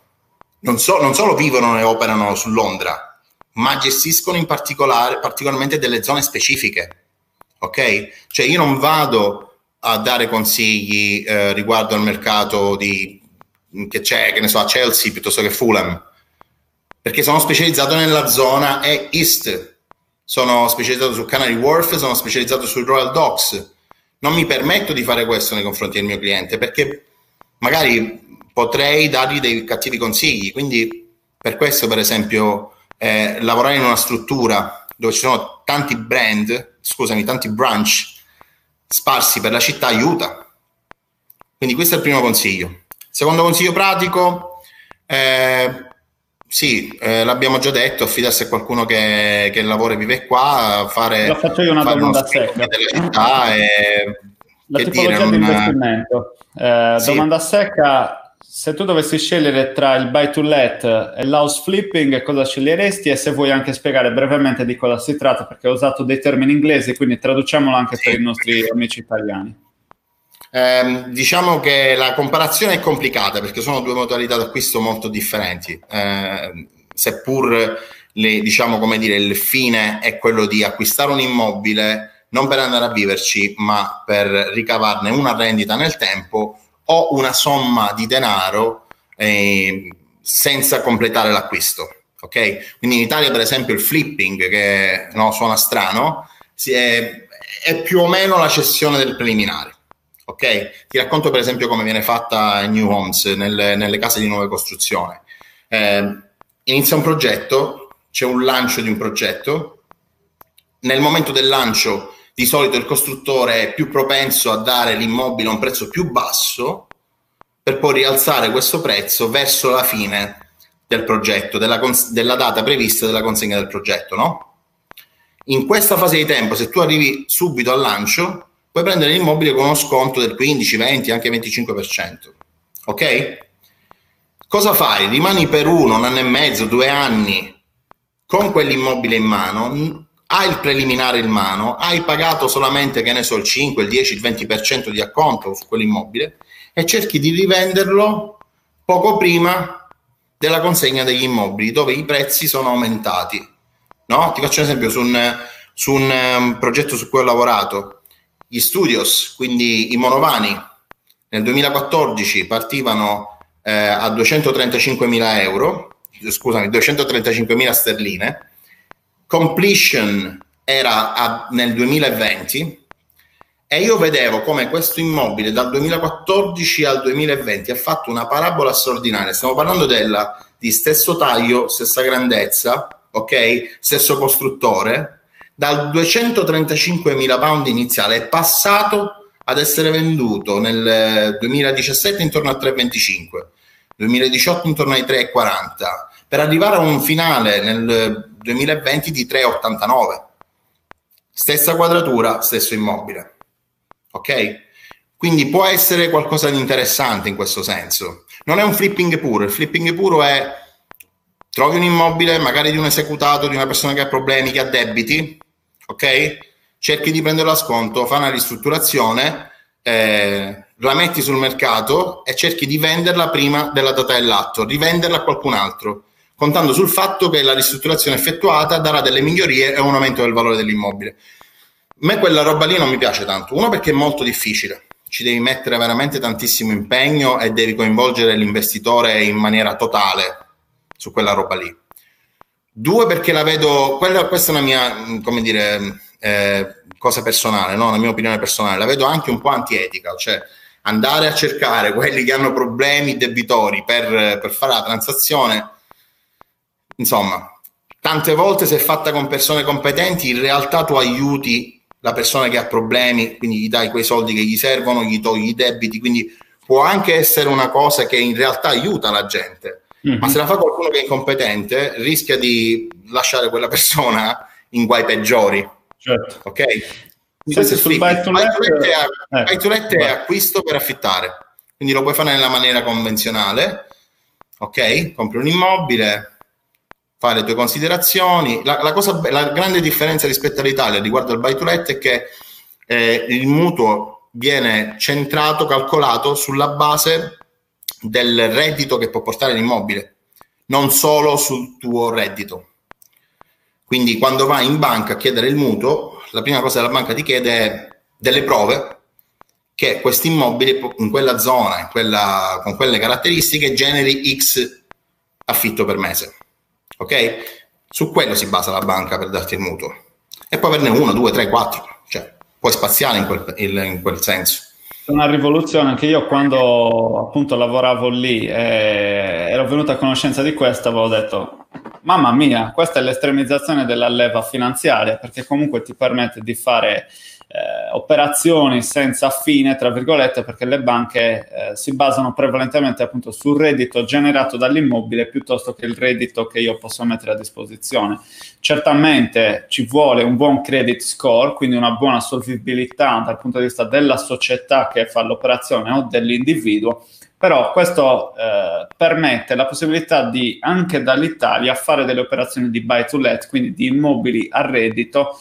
non, so, non solo vivono e operano su Londra, ma gestiscono in particolare, particolarmente delle zone specifiche. Ok? Cioè io non vado a dare consigli eh, riguardo al mercato di, che c'è, che ne so, a Chelsea piuttosto che Fulham, perché sono specializzato nella zona East, sono specializzato su Canary Wharf, sono specializzato sui Royal Docks. Non mi permetto di fare questo nei confronti del mio cliente perché magari potrei dargli dei cattivi consigli. Quindi per questo, per esempio, eh, lavorare in una struttura dove ci sono tanti brand, scusami, tanti branch sparsi per la città aiuta. Quindi questo è il primo consiglio. Secondo consiglio pratico, eh, sì, eh, l'abbiamo già detto, affidarsi a qualcuno che, che lavora e vive qua, fare, La faccio io una domanda secca. della città e, La tipologia dire, di investimento. Eh, sì. Domanda secca, se tu dovessi scegliere tra il buy to let e l'house flipping, cosa sceglieresti? E se vuoi anche spiegare brevemente di cosa si tratta, perché ho usato dei termini inglesi, quindi traduciamolo anche sì. per i nostri amici italiani. Eh, diciamo che la comparazione è complicata perché sono due modalità d'acquisto molto differenti, eh, seppur le, diciamo come dire, il fine è quello di acquistare un immobile non per andare a viverci, ma per ricavarne una rendita nel tempo o una somma di denaro eh, senza completare l'acquisto. Ok? Quindi in Italia, per esempio, il flipping, che no, suona strano, è, è, più o meno la cessione del preliminare. Ok? Ti racconto, per esempio, come viene fatta in New Homes, nelle, nelle case di nuova costruzione. Eh, inizia un progetto, c'è un lancio di un progetto, nel momento del lancio di solito il costruttore è più propenso a dare l'immobile a un prezzo più basso per poi rialzare questo prezzo verso la fine del progetto, della, cons- della data prevista della consegna del progetto, no? In questa fase di tempo, se tu arrivi subito al lancio, puoi prendere l'immobile con uno sconto del 15, 20, anche 25%. Ok? Cosa fai? Rimani per uno, un anno e mezzo, due anni con quell'immobile in mano, hai il preliminare in mano, hai pagato solamente, che ne so, il 5, il 10, il 20% di acconto su quell'immobile e cerchi di rivenderlo poco prima della consegna degli immobili, dove i prezzi sono aumentati. No? Ti faccio un esempio su un, su un um, progetto su cui ho lavorato. Gli studios, quindi i monovani, nel 2014 partivano eh, a 235.000 euro, scusami, 235.000 sterline, completion era a, nel 2020 e io vedevo come questo immobile dal 2014 al 2020 ha fatto una parabola straordinaria. Stiamo parlando della, di stesso taglio, stessa grandezza, ok? Stesso costruttore. Dal 235.000 pound iniziale è passato ad essere venduto nel 2017 intorno a 3,25, 2018 intorno ai 3,40, per arrivare a un finale nel 2020 di 3,89. Stessa quadratura, stesso immobile ok? Quindi può essere qualcosa di interessante in questo senso. Non è un flipping puro, il flipping puro è trovi un immobile, magari di un esecutato, di una persona che ha problemi, che ha debiti, ok? Cerchi di prenderlo a sconto, fa una ristrutturazione, eh, la metti sul mercato e cerchi di venderla prima della data dell'atto, rivenderla a qualcun altro, contando sul fatto che la ristrutturazione effettuata darà delle migliorie e un aumento del valore dell'immobile me quella roba lì non mi piace tanto. Uno perché è molto difficile, ci devi mettere veramente tantissimo impegno e devi coinvolgere l'investitore in maniera totale su quella roba lì. Due perché la vedo, quella, questa è una mia, come dire, eh, cosa personale, no? una mia opinione personale, la vedo anche un po' antietica, cioè andare a cercare quelli che hanno problemi debitori per, per fare la transazione, insomma, tante volte se è fatta con persone competenti, in realtà tu aiuti la persona che ha problemi, quindi gli dai quei soldi che gli servono, gli togli i debiti, quindi può anche essere una cosa che in realtà aiuta la gente, mm-hmm. ma se la fa qualcuno che è incompetente rischia di lasciare quella persona in guai peggiori. Certo. Ok? Questo sul buy to let è acquisto per affittare, quindi lo puoi fare nella maniera convenzionale, ok? Compri un immobile, fare le tue considerazioni. La, la, cosa, la grande differenza rispetto all'Italia riguardo al buy to let è che eh, il mutuo viene centrato, calcolato sulla base del reddito che può portare l'immobile, non solo sul tuo reddito. Quindi quando vai in banca a chiedere il mutuo, la prima cosa che la banca ti chiede è delle prove che questo immobile in quella zona, in quella, con quelle caratteristiche, generi X affitto per mese ok? Su quello si basa la banca per darti il mutuo. E poi averne uno, due, tre, quattro, cioè puoi spaziare in quel, in quel senso. Una rivoluzione, anche io quando appunto lavoravo lì e ero venuto a conoscenza di questo avevo detto mamma mia, questa è l'estremizzazione della leva finanziaria perché comunque ti permette di fare eh, operazioni senza fine, tra virgolette, perché le banche eh, si basano prevalentemente appunto sul reddito generato dall'immobile piuttosto che il reddito che io posso mettere a disposizione. Certamente ci vuole un buon credit score, quindi una buona solvibilità dal punto di vista della società che fa l'operazione o dell'individuo, però questo eh, permette la possibilità di anche dall'Italia fare delle operazioni di buy to let, quindi di immobili a reddito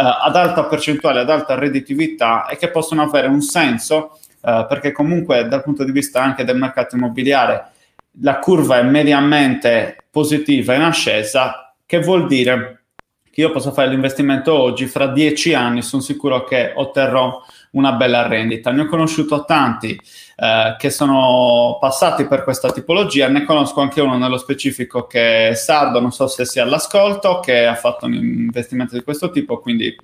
ad alta percentuale, ad alta redditività e che possono avere un senso eh, perché comunque dal punto di vista anche del mercato immobiliare la curva è mediamente positiva in ascesa, che vuol dire che io posso fare l'investimento oggi, fra dieci anni sono sicuro che otterrò una bella rendita. Ne ho conosciuto tanti eh, che sono passati per questa tipologia, ne conosco anche uno nello specifico che è sardo, non so se sia all'ascolto, che ha fatto un investimento di questo tipo, quindi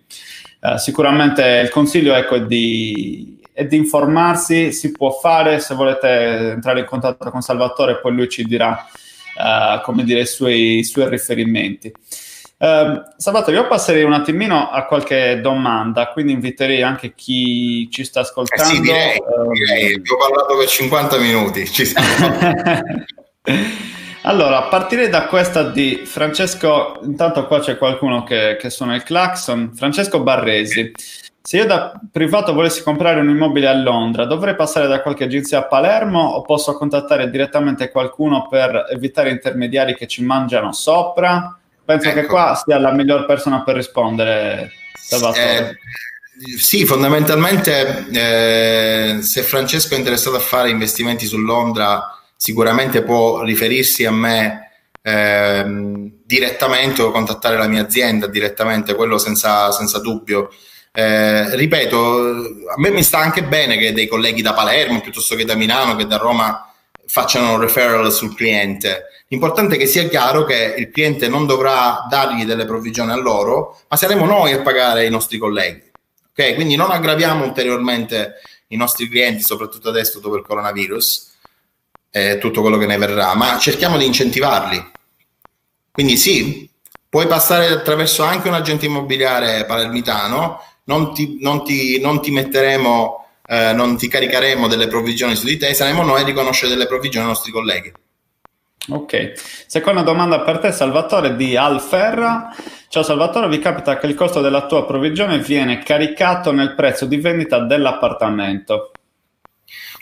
eh, sicuramente il consiglio ecco, è di, è di informarsi, si può fare, se volete entrare in contatto con Salvatore poi lui ci dirà uh, come dire, i suoi, i suoi riferimenti. Uh, Salvatore, io passerei un attimino a qualche domanda, quindi inviterei anche chi ci sta ascoltando. Eh sì, direi, uh, direi. ho parlato per 50 minuti. Ci (laughs) allora, partirei da questa di Francesco, intanto qua c'è qualcuno che, che suona il clacson, Francesco Barresi. Se io da privato volessi comprare un immobile a Londra, dovrei passare da qualche agenzia a Palermo o posso contattare direttamente qualcuno per evitare intermediari che ci mangiano sopra? Penso ecco. che qua sia la miglior persona per rispondere, Salvatore. Eh, sì, fondamentalmente eh, se Francesco è interessato a fare investimenti su Londra, sicuramente può riferirsi a me eh, direttamente o contattare la mia azienda direttamente, quello senza, senza dubbio. Eh, ripeto, a me mi sta anche bene che dei colleghi da Palermo piuttosto che da Milano, che da Roma facciano referral sul cliente. L'importante è che sia chiaro che il cliente non dovrà dargli delle provvigioni a loro, ma saremo noi a pagare i nostri colleghi. Ok? Quindi non aggraviamo ulteriormente i nostri clienti, soprattutto adesso dopo il coronavirus e tutto quello che ne verrà, ma cerchiamo di incentivarli. Quindi sì, puoi passare attraverso anche un agente immobiliare palermitano, non ti, non ti, non ti metteremo, eh, non ti caricheremo delle provvigioni su di te, saremo noi a riconoscere delle provvigioni ai nostri colleghi. Ok, seconda domanda per te Salvatore di Alferra. Ciao Salvatore, vi capita che il costo della tua provvigione viene caricato nel prezzo di vendita dell'appartamento?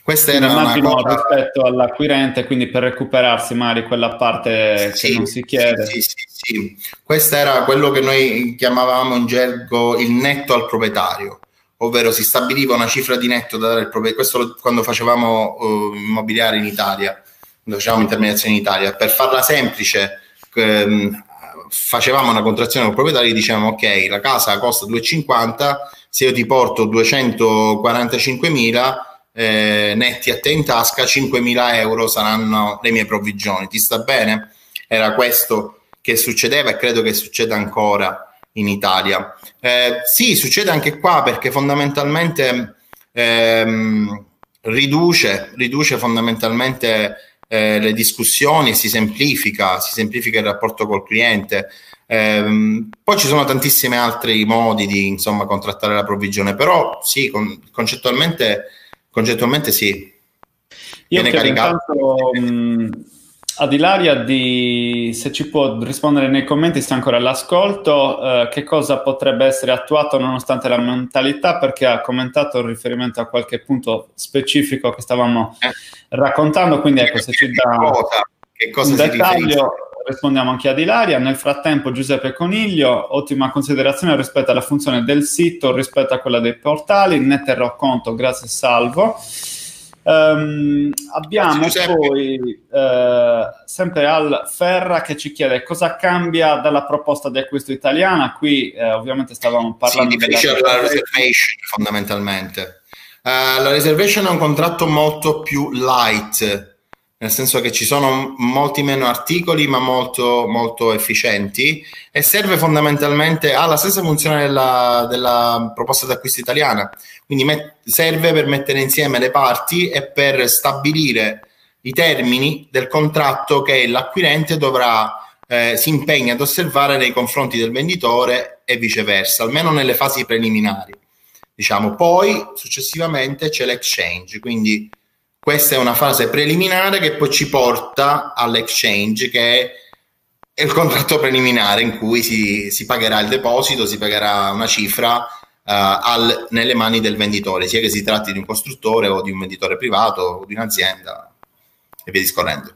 Questa era immagino una cosa... rispetto all'acquirente, quindi per recuperarsi magari quella parte sì, che non si chiede. Sì, sì, sì, Questo era quello che noi chiamavamo in gergo il netto al proprietario, ovvero si stabiliva una cifra di netto da dare al proprietario. Questo quando facevamo uh, immobiliare in Italia, quando facevamo intermediazione in Italia. Per farla semplice, ehm, facevamo una contrazione con il proprietario e dicevamo ok, la casa costa 2,50, se io ti porto 245.000 eh, netti a te in tasca, 5.000 euro saranno le mie provvigioni. Ti sta bene? Era questo che succedeva e credo che succeda ancora in Italia. Eh, sì, succede anche qua perché fondamentalmente ehm, riduce, riduce fondamentalmente eh, le discussioni, si semplifica, si semplifica il rapporto col cliente. Eh, poi ci sono tantissimi altri modi di insomma, contrattare la provvigione, però sì, con, concettualmente Concettualmente sì. Io Viene chiedo intanto mh, ad Ilaria di, se ci può rispondere nei commenti se ancora all'ascolto, eh, che cosa potrebbe essere attuato nonostante la mentalità, perché ha commentato in riferimento a qualche punto specifico che stavamo eh. raccontando, quindi ecco se ci dà che cosa un dettaglio rispondiamo anche ad Ilaria. Nel frattempo Giuseppe Coniglio, ottima considerazione rispetto alla funzione del sito rispetto a quella dei portali, ne terrò conto, grazie Salvo. Um, abbiamo poi uh, sempre Al Ferra che ci chiede cosa cambia dalla proposta di acquisto italiana. Qui uh, ovviamente stavamo parlando sì, di della reservation fondamentalmente. Uh, la reservation è un contratto molto più light nel senso che ci sono molti meno articoli ma molto, molto efficienti e serve fondamentalmente, ha la stessa funzione della, della proposta d'acquisto italiana, quindi met- serve per mettere insieme le parti e per stabilire i termini del contratto che l'acquirente dovrà eh, si impegna ad osservare nei confronti del venditore e viceversa, almeno nelle fasi preliminari. Diciamo, poi successivamente c'è l'exchange, quindi questa è una fase preliminare che poi ci porta all'exchange, che è il contratto preliminare in cui si, si pagherà il deposito, si pagherà una cifra uh, al, nelle mani del venditore, sia che si tratti di un costruttore o di un venditore privato o di un'azienda e via discorrendo.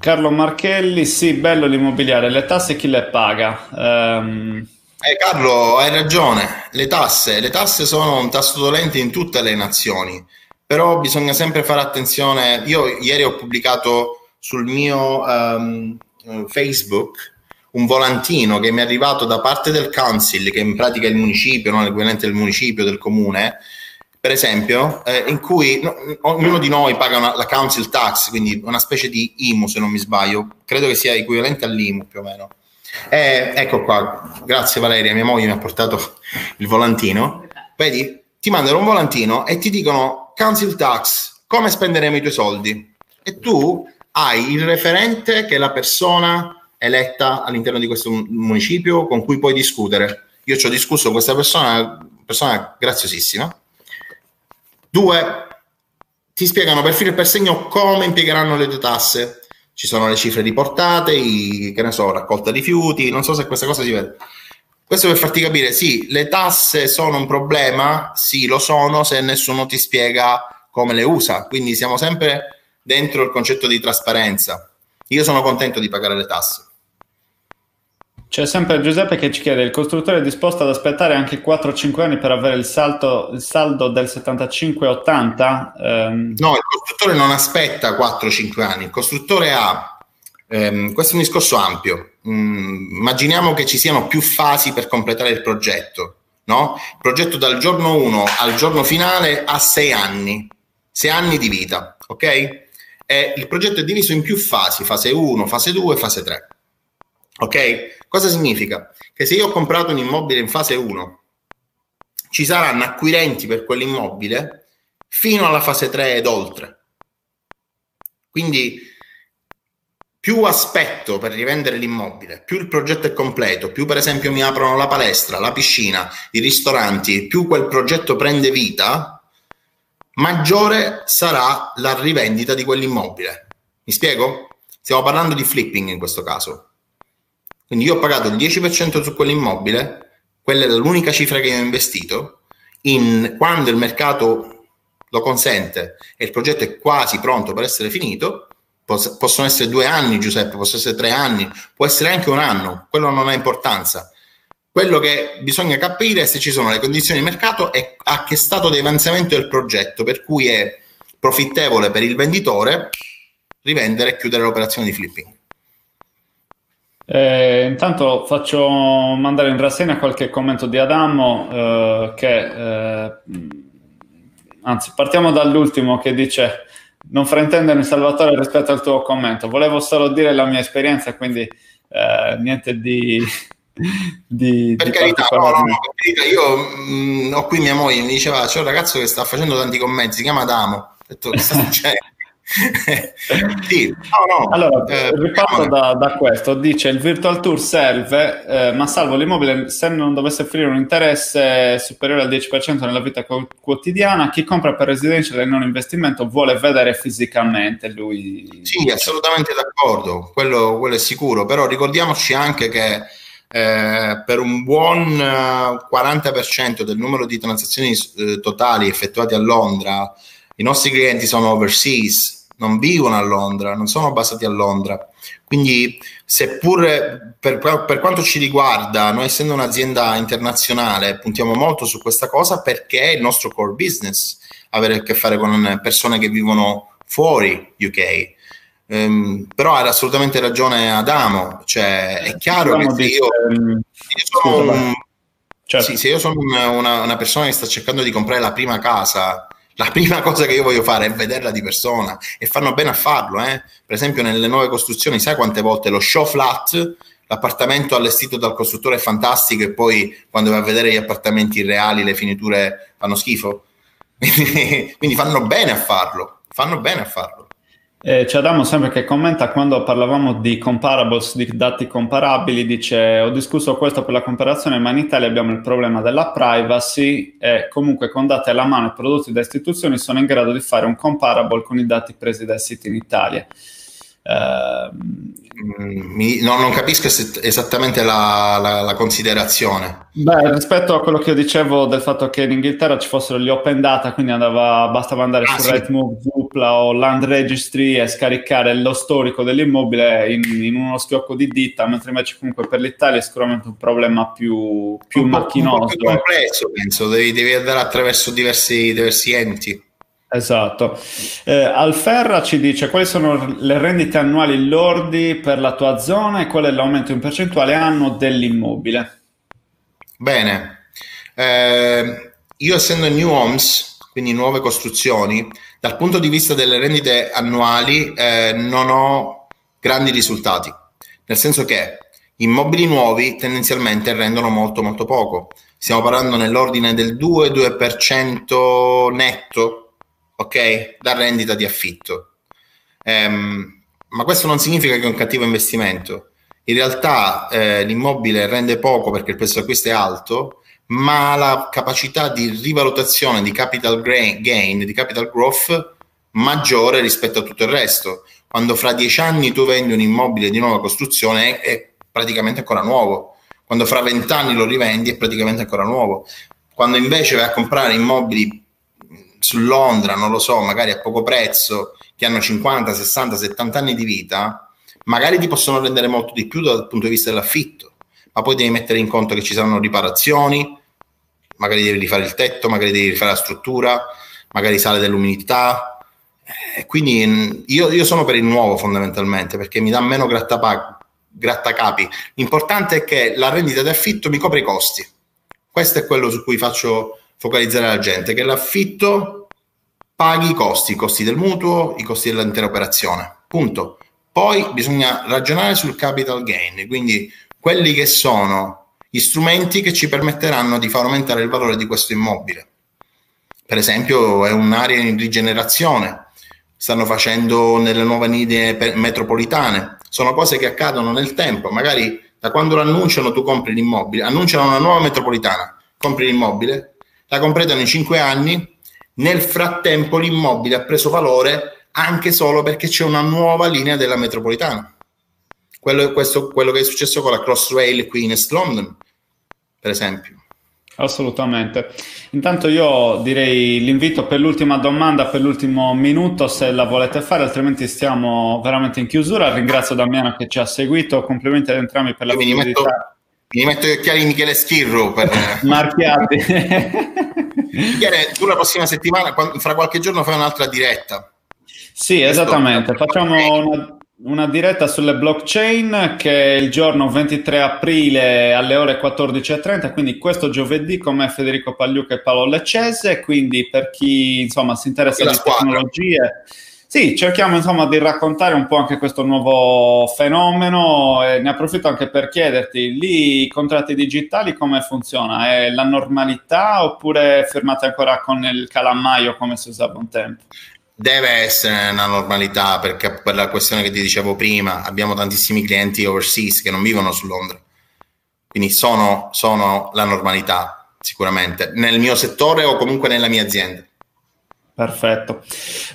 Carlo Marchelli, sì, bello l'immobiliare, le tasse chi le paga? Um... Eh, Carlo, hai ragione. Le tasse, le tasse sono un tasto dolente in tutte le nazioni, però bisogna sempre fare attenzione. Io ieri ho pubblicato sul mio um, Facebook un volantino che mi è arrivato da parte del council, che in pratica è il municipio, non l'equivalente del municipio, del comune, per esempio, eh, in cui no, ognuno di noi paga una, la council tax, quindi una specie di IMU se non mi sbaglio, credo che sia equivalente all'IMU più o meno eh, ecco qua, grazie Valeria, mia moglie mi ha portato il volantino. Vedi, ti mandano un volantino e ti dicono council tax, come spenderemo i tuoi soldi? e tu hai il referente che è la persona eletta all'interno di questo municipio con cui puoi discutere. Io ci ho discusso con questa persona, persona graziosissima. Due, ti spiegano per filo e per segno come impiegheranno le tue tasse. Ci sono le cifre riportate, i, che ne so, raccolta rifiuti, non so se questa cosa si vede. Questo per farti capire, sì, le tasse sono un problema, sì, lo sono se nessuno ti spiega come le usa. Quindi siamo sempre dentro il concetto di trasparenza. Io sono contento di pagare le tasse. C'è sempre Giuseppe che ci chiede: il costruttore è disposto ad aspettare anche 4-5 anni per avere il, salto, il saldo del 75-80? Ehm... No, il costruttore non aspetta 4-5 anni, il costruttore ha. Ehm, questo è un discorso ampio. Mm, immaginiamo che ci siano più fasi per completare il progetto. No? Il progetto dal giorno 1 al giorno finale ha 6 anni, 6 anni di vita, ok? E il progetto è diviso in più fasi, fase 1, fase 2, fase 3. Ok? Cosa significa? Che se io ho comprato un immobile in fase 1, ci saranno acquirenti per quell'immobile fino alla fase 3 ed oltre. Quindi più aspetto per rivendere l'immobile, più il progetto è completo, più per esempio mi aprono la palestra, la piscina, i ristoranti, più quel progetto prende vita, maggiore sarà la rivendita di quell'immobile. Mi spiego? Stiamo parlando di flipping in questo caso. Quindi io ho pagato il 10% su quell'immobile, quella è l'unica cifra che ho investito, in, quando il mercato lo consente e il progetto è quasi pronto per essere finito, poss- possono essere due anni Giuseppe, possono essere tre anni, può essere anche un anno, quello non ha importanza. Quello che bisogna capire è se ci sono le condizioni di mercato e a che stato di avanzamento del progetto, per cui è profittevole per il venditore rivendere e chiudere l'operazione di flipping. Eh, intanto faccio mandare in rassegna qualche commento di Adamo eh, che eh, anzi partiamo dall'ultimo che dice non fraintendermi Salvatore rispetto al tuo commento. Volevo solo dire la mia esperienza quindi eh, niente di, (laughs) di per, di carità, no, no, per io mh, mm, ho qui mia moglie mi diceva c'è un ragazzo che sta facendo tanti commenti si chiama Adamo. Ho detto che sta (laughs) succedendo (laughs) sì, no, no. Allora, eh, riparto da, da, questo. Dice il virtual tour serve, eh, ma salvo l'immobile, se non dovesse offrire un interesse superiore al 10% nella vita co- quotidiana, chi compra per residenza e non investimento vuole vedere fisicamente lui. Sì, assolutamente d'accordo, quello, quello è sicuro, però ricordiamoci anche che eh, per un buon 40% eh, del numero di transazioni eh, totali effettuate a Londra, i nostri clienti sono overseas, non vivono a Londra, non sono basati a Londra. Quindi, seppur per, per, quanto ci riguarda, noi essendo un'azienda internazionale, puntiamo molto su questa cosa perché è il nostro core business avere a che fare con persone che vivono fuori UK. Um, ehm, però ha assolutamente ragione Adamo, cioè è chiaro che se io, io sono, un, certo. sì, se io sono una, una, una persona che sta cercando di comprare la prima casa la prima cosa che io voglio fare è vederla di persona e fanno bene a farlo. Eh? Per esempio, nelle nuove costruzioni, sai quante volte lo show flat, l'appartamento allestito dal costruttore è fantastico e poi quando vai a vedere gli appartamenti reali, le finiture fanno schifo? (laughs) Quindi fanno bene a farlo, fanno bene a farlo. Eh, c'è Adamo sempre che commenta quando parlavamo di comparables, di dati comparabili, dice ho discusso questo per la comparazione, ma in Italia abbiamo il problema della privacy e comunque con dati alla mano e prodotti da istituzioni sono in grado di fare un comparable con i dati presi dai siti in Italia. Uh, mi, no, non capisco esattamente la, la, la, considerazione. Beh, rispetto a quello che io dicevo del fatto che in Inghilterra ci fossero gli open data, quindi andava, bastava andare ah, su sì. Rightmove, Zoopla o Land Registry e scaricare lo storico dell'immobile in, in, uno schiocco di dita, mentre invece comunque per l'Italia è sicuramente un problema più, più un macchinoso. Più complesso, penso, devi, devi andare attraverso diversi, diversi enti. Esatto. Eh, Alferra ci dice quali sono le rendite annuali lordi per la tua zona e qual è l'aumento in percentuale anno dell'immobile. Bene, eh, io essendo new homes, quindi nuove costruzioni, dal punto di vista delle rendite annuali eh, non ho grandi risultati, nel senso che immobili nuovi tendenzialmente rendono molto molto poco. Stiamo parlando nell'ordine del 2-2% netto ok? Da rendita di affitto. Ehm, ma questo non significa che è un cattivo investimento. In realtà eh, l'immobile rende poco perché il prezzo d'acquisto è alto, ma la capacità di rivalutazione di capital gain, di capital growth maggiore rispetto a tutto il resto. Quando fra dieci anni tu vendi un immobile di nuova costruzione è praticamente ancora nuovo. Quando fra vent'anni lo rivendi è praticamente ancora nuovo. Quando invece vai a comprare immobili su Londra, non lo so, magari a poco prezzo, che hanno 50, 60, 70 anni di vita, magari ti possono rendere molto di più dal punto di vista dell'affitto, ma poi devi mettere in conto che ci saranno riparazioni, magari devi rifare il tetto, magari devi rifare la struttura, magari sale dell'umidità. Eh, quindi io, io, sono per il nuovo fondamentalmente perché mi dà meno grattapa- grattacapi. L'importante è che la rendita d'affitto mi copre i costi. Questo è quello su cui faccio focalizzare la gente, che l'affitto paghi i costi, i costi del mutuo, i costi dell'intera operazione. Punto. Poi bisogna ragionare sul capital gain, quindi quelli che sono gli strumenti che ci permetteranno di far aumentare il valore di questo immobile. Per esempio, è un'area in rigenerazione, stanno facendo nelle nuove linee metropolitane, sono cose che accadono nel tempo, magari da quando lo annunciano tu compri l'immobile, annunciano una nuova metropolitana, compri l'immobile, la completano in cinque anni, nel frattempo l'immobile ha preso valore anche solo perché c'è una nuova linea della metropolitana. Quello, questo, quello che è successo con la Crossrail qui in East London, per esempio. Assolutamente. Intanto io direi l'invito per l'ultima domanda, per l'ultimo minuto, se la volete fare, altrimenti stiamo veramente in chiusura. Ringrazio Damiano che ci ha seguito, complimenti ad entrambi per la metto, mi metto gli occhiali di Michele Schirro per... (laughs) Marchiati. Michele, tu la prossima settimana, fra qualche giorno fai un'altra diretta. Sì, esattamente. Facciamo una una diretta sulle blockchain che è il giorno 23 aprile alle ore 14.30, quindi questo giovedì con me Federico Pagliuca e Paolo Leccese, quindi per chi insomma si interessa di tecnologie, sì, cerchiamo insomma di raccontare un po' anche questo nuovo fenomeno e ne approfitto anche per chiederti, lì i contratti digitali come funziona? È la normalità oppure firmate ancora con il calamaio come si usava un tempo? deve essere una normalità perché per la questione che ti dicevo prima abbiamo tantissimi clienti overseas che non vivono su Londra quindi sono, sono la normalità sicuramente nel mio settore o comunque nella mia azienda Perfetto,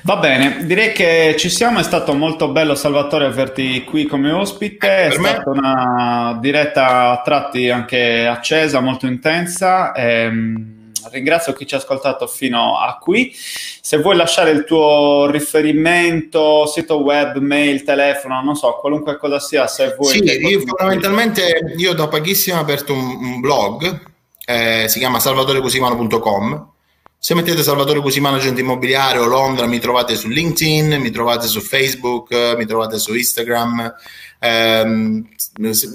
va bene, direi che ci siamo, è stato molto bello Salvatore averti qui come ospite, è stata una diretta a tratti anche accesa, molto intensa. Ehm ringrazio chi ci ha ascoltato fino a qui. Se vuoi lasciare il tuo riferimento, sito web, mail, telefono, non so, qualunque cosa sia, se vuoi. Sì, io fondamentalmente io da pochissimo ho aperto un, un blog, eh, si chiama salvatorecusimano.com. Se mettete Salvatore Cusimano Agente Immobiliare o Londra mi trovate su LinkedIn, mi trovate su Facebook, mi trovate su Instagram. Eh,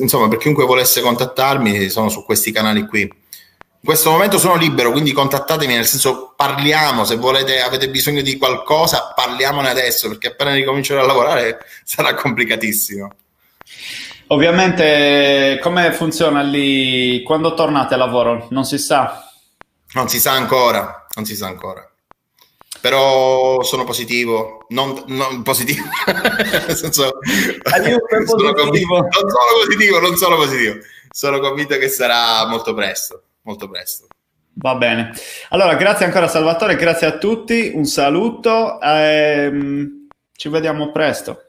insomma, per chiunque volesse contattarmi, sono su questi canali qui. In questo momento sono libero, quindi contattatemi, nel senso parliamo, se volete, avete bisogno di qualcosa, parliamone adesso, perché appena ricomincerò a lavorare (laughs) sarà complicatissimo. Ovviamente, come funziona lì quando tornate a lavoro? Non si sa? Non si sa ancora, non si sa ancora. Però sono positivo, non, non positivo, (laughs) nel senso, (laughs) sono convinto, non sono positivo, non sono positivo, sono convinto che sarà molto presto molto presto. Va bene. Allora, grazie ancora Salvatore, grazie a tutti, un saluto, ehm, ci vediamo presto.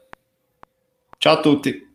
Ciao a tutti.